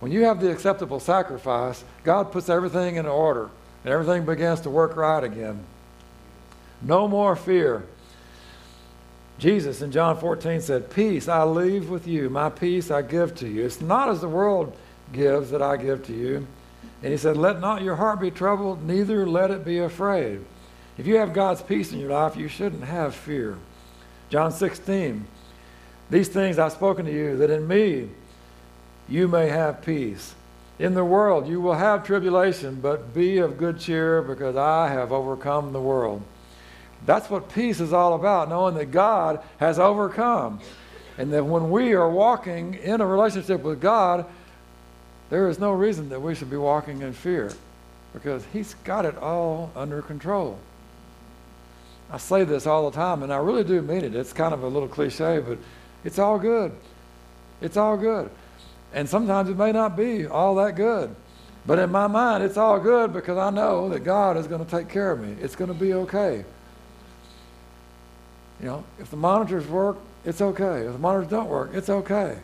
When you have the acceptable sacrifice, God puts everything in order, and everything begins to work right again. No more fear. Jesus in John 14 said, Peace I leave with you, my peace I give to you. It's not as the world gives that I give to you. And he said, Let not your heart be troubled, neither let it be afraid. If you have God's peace in your life, you shouldn't have fear. John 16, These things I've spoken to you, that in me you may have peace. In the world you will have tribulation, but be of good cheer, because I have overcome the world. That's what peace is all about, knowing that God has overcome. And that when we are walking in a relationship with God, there is no reason that we should be walking in fear because He's got it all under control. I say this all the time, and I really do mean it. It's kind of a little cliche, but it's all good. It's all good. And sometimes it may not be all that good. But in my mind, it's all good because I know that God is going to take care of me. It's going to be okay. You know, if the monitors work, it's okay. If the monitors don't work, it's okay.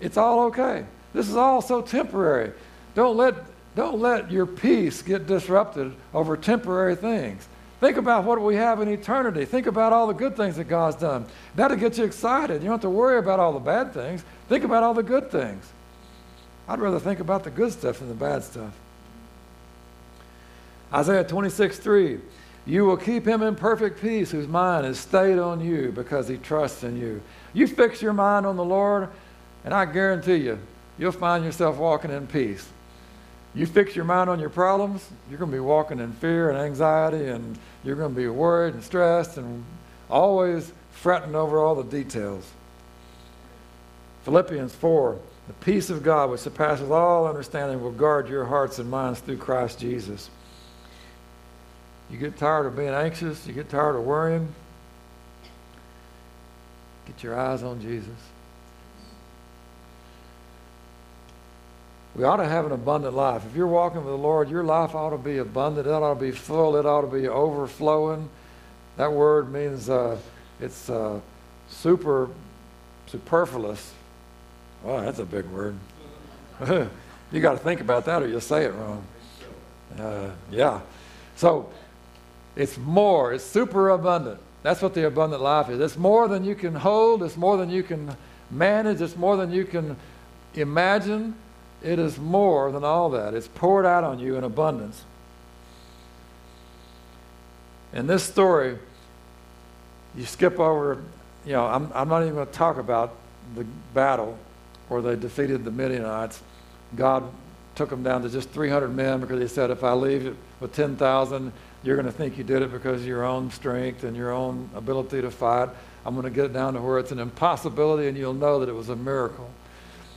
It's all okay. This is all so temporary. Don't let, don't let your peace get disrupted over temporary things. Think about what we have in eternity. Think about all the good things that God's done. That'll get you excited. You don't have to worry about all the bad things. Think about all the good things. I'd rather think about the good stuff than the bad stuff. Isaiah 26, 3. You will keep him in perfect peace whose mind is stayed on you because he trusts in you. You fix your mind on the Lord, and I guarantee you, you'll find yourself walking in peace. You fix your mind on your problems, you're going to be walking in fear and anxiety, and you're going to be worried and stressed and always fretting over all the details. Philippians 4 The peace of God, which surpasses all understanding, will guard your hearts and minds through Christ Jesus. You get tired of being anxious, you get tired of worrying, get your eyes on Jesus. We ought to have an abundant life. If you're walking with the Lord, your life ought to be abundant. It ought to be full. It ought to be overflowing. That word means uh, it's uh, super, superfluous. Well, that's a big word. you got to think about that or you'll say it wrong. Uh, yeah. So it's more, it's super abundant. That's what the abundant life is. It's more than you can hold, it's more than you can manage, it's more than you can imagine. It is more than all that. It's poured out on you in abundance. In this story, you skip over, you know, I'm, I'm not even going to talk about the battle where they defeated the Midianites. God took them down to just 300 men because he said, if I leave with 10,000, you're going to think you did it because of your own strength and your own ability to fight. I'm going to get it down to where it's an impossibility and you'll know that it was a miracle.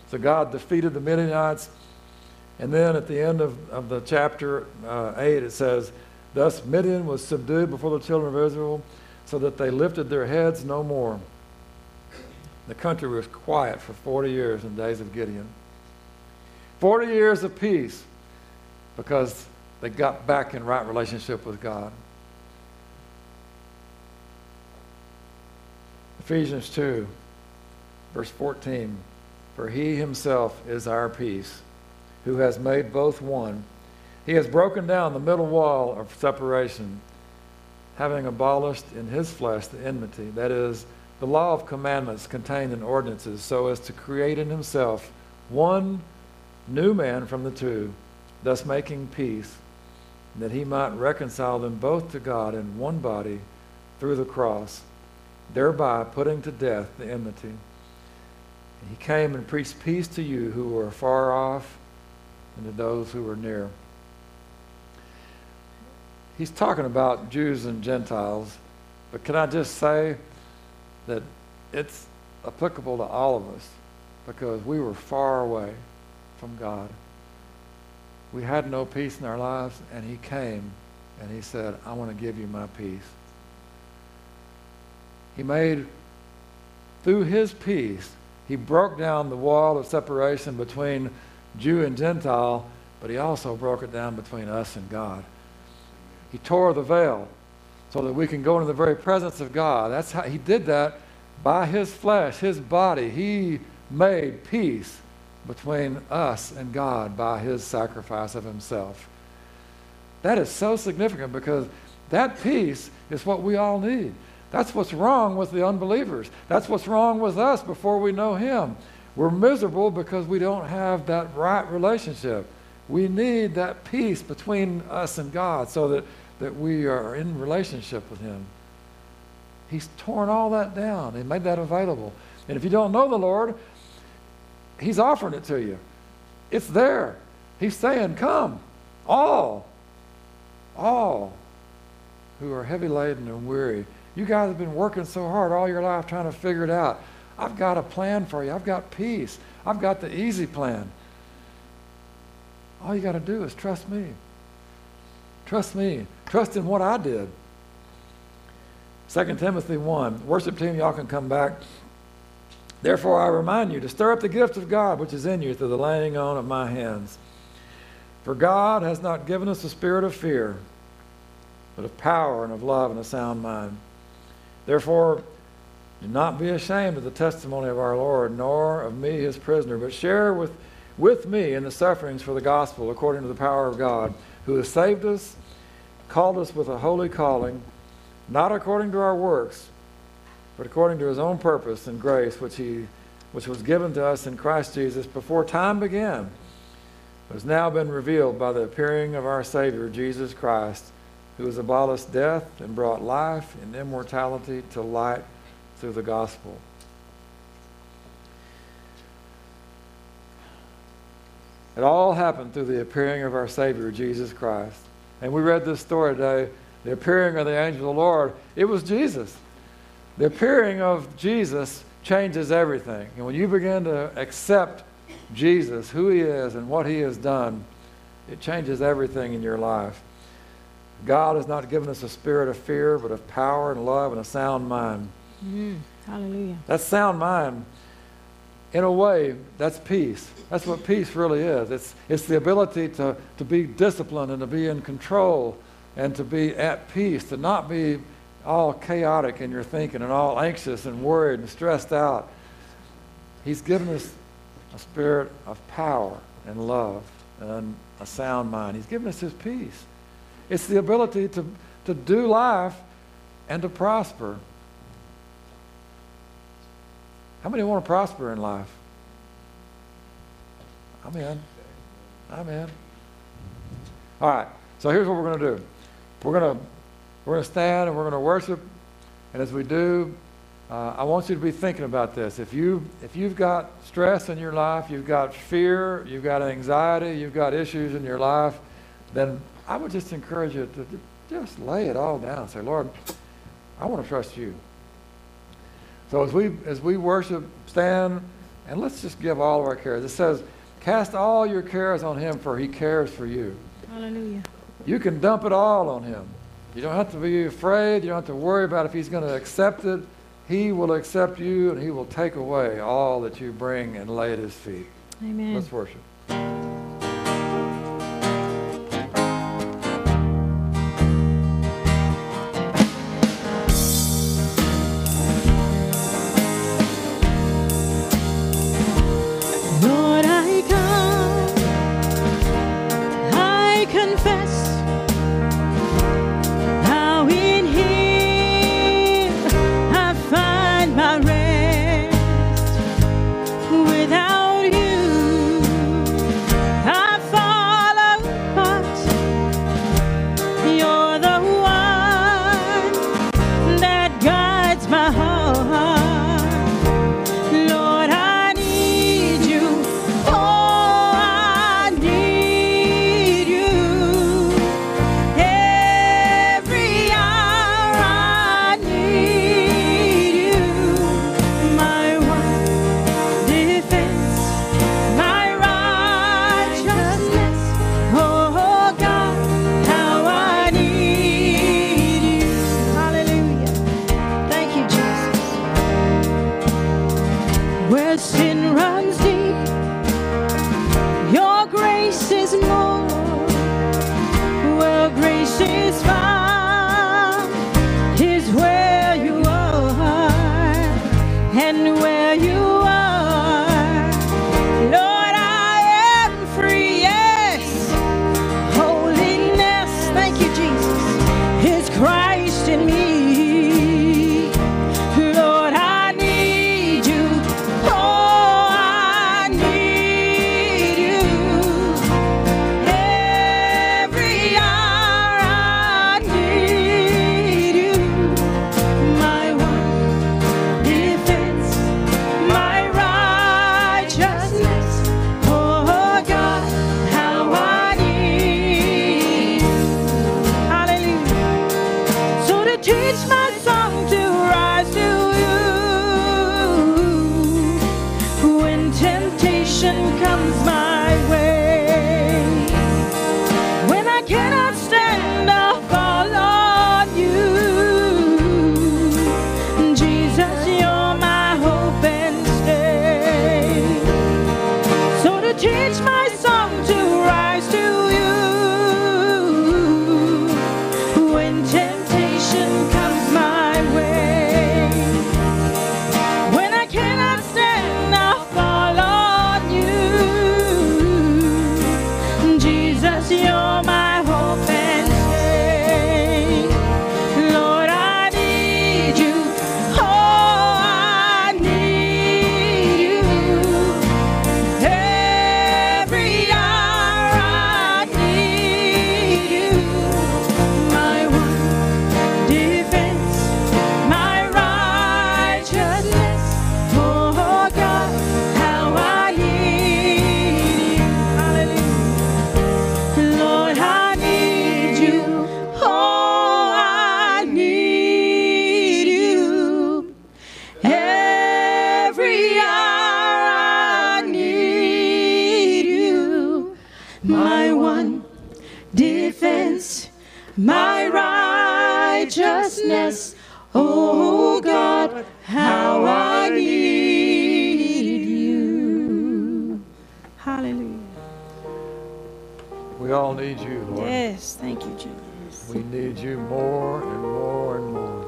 So God defeated the Midianites. And then at the end of, of the chapter uh, 8, it says, Thus Midian was subdued before the children of Israel, so that they lifted their heads no more. The country was quiet for 40 years in the days of Gideon. 40 years of peace because they got back in right relationship with God. Ephesians 2, verse 14. For he himself is our peace, who has made both one. He has broken down the middle wall of separation, having abolished in his flesh the enmity, that is, the law of commandments contained in ordinances, so as to create in himself one new man from the two, thus making peace that he might reconcile them both to God in one body through the cross, thereby putting to death the enmity. he came and preached peace to you who were far off and to those who were near. He's talking about Jews and Gentiles, but can I just say that it's applicable to all of us because we were far away from God we had no peace in our lives, and he came and he said, I want to give you my peace. He made, through his peace, he broke down the wall of separation between Jew and Gentile, but he also broke it down between us and God. He tore the veil so that we can go into the very presence of God. That's how he did that by his flesh, his body. He made peace between us and God by his sacrifice of himself. That is so significant because that peace is what we all need. That's what's wrong with the unbelievers. That's what's wrong with us before we know him. We're miserable because we don't have that right relationship. We need that peace between us and God so that, that we are in relationship with him. He's torn all that down. He made that available. And if you don't know the Lord, He's offering it to you. It's there. He's saying, Come, all, all who are heavy laden and weary, You guys have been working so hard all your life trying to figure it out. I've got a plan for you. I've got peace. I've got the easy plan. All you got to do is trust me. Trust me. Trust in what I did. 2 Timothy 1. Worship team, y'all can come back. Therefore, I remind you to stir up the gift of God which is in you through the laying on of my hands. For God has not given us a spirit of fear, but of power and of love and a sound mind. Therefore, do not be ashamed of the testimony of our Lord, nor of me, his prisoner, but share with, with me in the sufferings for the gospel according to the power of God, who has saved us, called us with a holy calling, not according to our works, but according to his own purpose and grace, which, he, which was given to us in Christ Jesus before time began, has now been revealed by the appearing of our Savior, Jesus Christ, who has abolished death and brought life and immortality to light through the gospel. It all happened through the appearing of our Savior, Jesus Christ. And we read this story today the appearing of the angel of the Lord. It was Jesus. The appearing of Jesus changes everything. And when you begin to accept Jesus, who he is, and what he has done, it changes everything in your life. God has not given us a spirit of fear, but of power and love and a sound mind. Mm, hallelujah. That sound mind, in a way, that's peace. That's what peace really is. It's, it's the ability to, to be disciplined and to be in control and to be at peace, to not be all chaotic in your thinking and all anxious and worried and stressed out. He's given us a spirit of power and love and a sound mind. He's given us his peace. It's the ability to, to do life and to prosper. How many want to prosper in life? I'm in. I'm in. All right. So here's what we're going to do. We're going to we're going to stand and we're going to worship. And as we do, uh, I want you to be thinking about this. If, you, if you've got stress in your life, you've got fear, you've got anxiety, you've got issues in your life, then I would just encourage you to just lay it all down and say, Lord, I want to trust you. So as we, as we worship, stand, and let's just give all of our cares. It says, cast all your cares on him, for he cares for you. Hallelujah. You can dump it all on him. You don't have to be afraid. You don't have to worry about if he's going to accept it. He will accept you and he will take away all that you bring and lay at his feet. Amen. Let's worship. We need you more and more and more.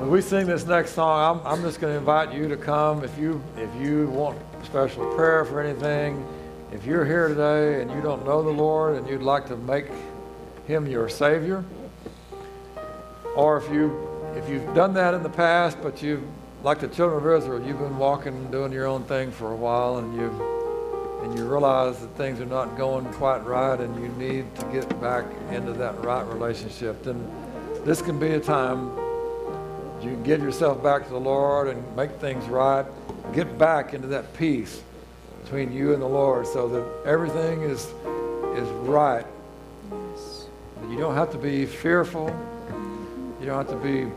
When we sing this next song, I'm, I'm just going to invite you to come. If you if you want special prayer for anything, if you're here today and you don't know the Lord and you'd like to make Him your Savior, or if you if you've done that in the past, but you like the children of Israel, you've been walking and doing your own thing for a while, and you and you realize that things are not going quite right and you need to get back into that right relationship, then this can be a time you can get yourself back to the Lord and make things right. Get back into that peace between you and the Lord so that everything is is right. Yes. You don't have to be fearful. You don't have to be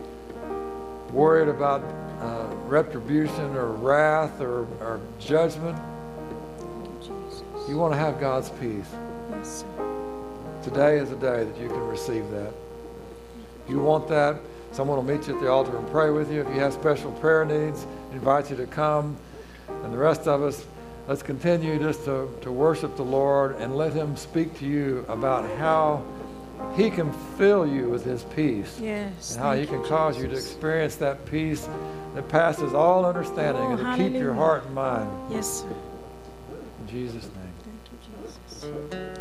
worried about uh, retribution or wrath or, or judgment. You want to have God's peace. Yes. Today is a day that you can receive that. You want that? Someone will meet you at the altar and pray with you. If you have special prayer needs, invite you to come. And the rest of us, let's continue just to, to worship the Lord and let Him speak to you about how He can fill you with His peace. Yes. And how He can you, cause you to experience that peace that passes all understanding Oh, and to keep your heart and mind. Yes, sir. In Jesus' name. Mm-hmm.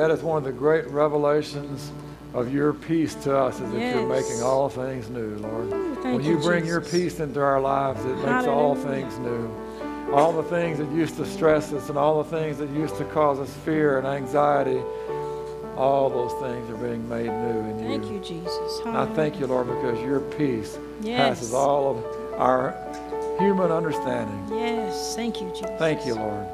That is one of the great revelations of your peace to us is that you're making all things new, Lord. when you, you bring your peace into our lives, it makes all things new. All the things that used to stress us and all the things that used to cause us fear and anxiety, all those things are being made new in you. Thank you. you, Jesus. I thank you, Lord, because your peace Yes. passes all of our human understanding. Yes, thank you, Jesus. Thank you, Lord.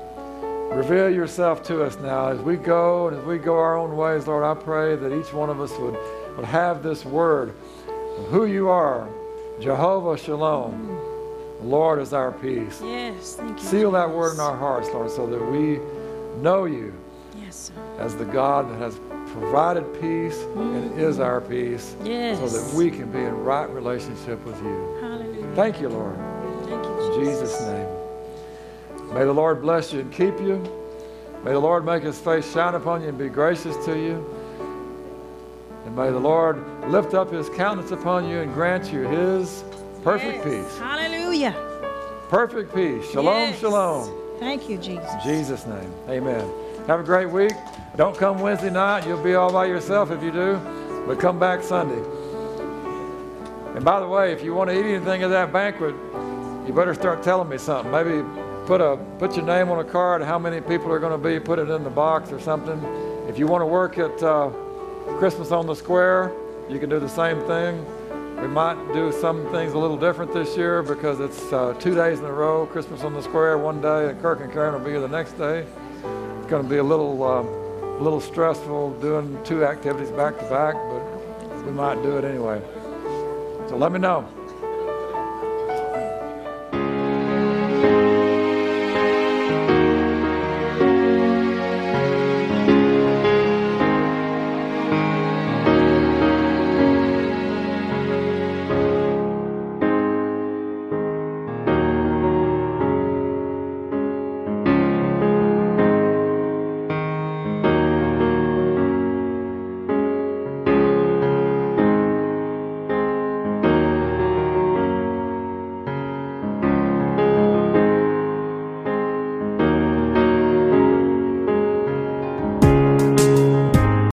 Reveal yourself to us now as we go and as we go our own ways, Lord. I pray that each one of us would, would have this word of who you are, Jehovah Shalom. The Lord is our peace. Yes, thank you. Seal that word in our hearts, Lord, so that we know you Yes, sir. as the God that has provided peace and mm. is our peace, Yes. so that we can be in right relationship with you. Hallelujah. Thank you, Lord. Thank you, In Jesus' name. May the Lord bless you and keep you. May the Lord make his face shine upon you and be gracious to you. And may the Lord lift up his countenance upon you and grant you his perfect Yes. peace. Hallelujah. Perfect peace. Shalom, Yes. shalom. Thank you, Jesus. In Jesus' name. Amen. Have a great week. Don't come Wednesday night. You'll be all by yourself if you do. But come back Sunday. And by the way, if you want to eat anything at that banquet, you better start telling me something. Maybe put a put your name on a card, how many people are going to be, put it in the box or something. If you want to work at uh, Christmas on the Square, you can do the same thing. We might do some things a little different this year because it's uh, two days in a row, Christmas on the Square one day, and Kirk and Karen will be here the next day. It's going to be a little, a little stressful doing two activities back to back, but we might do it anyway. So let me know.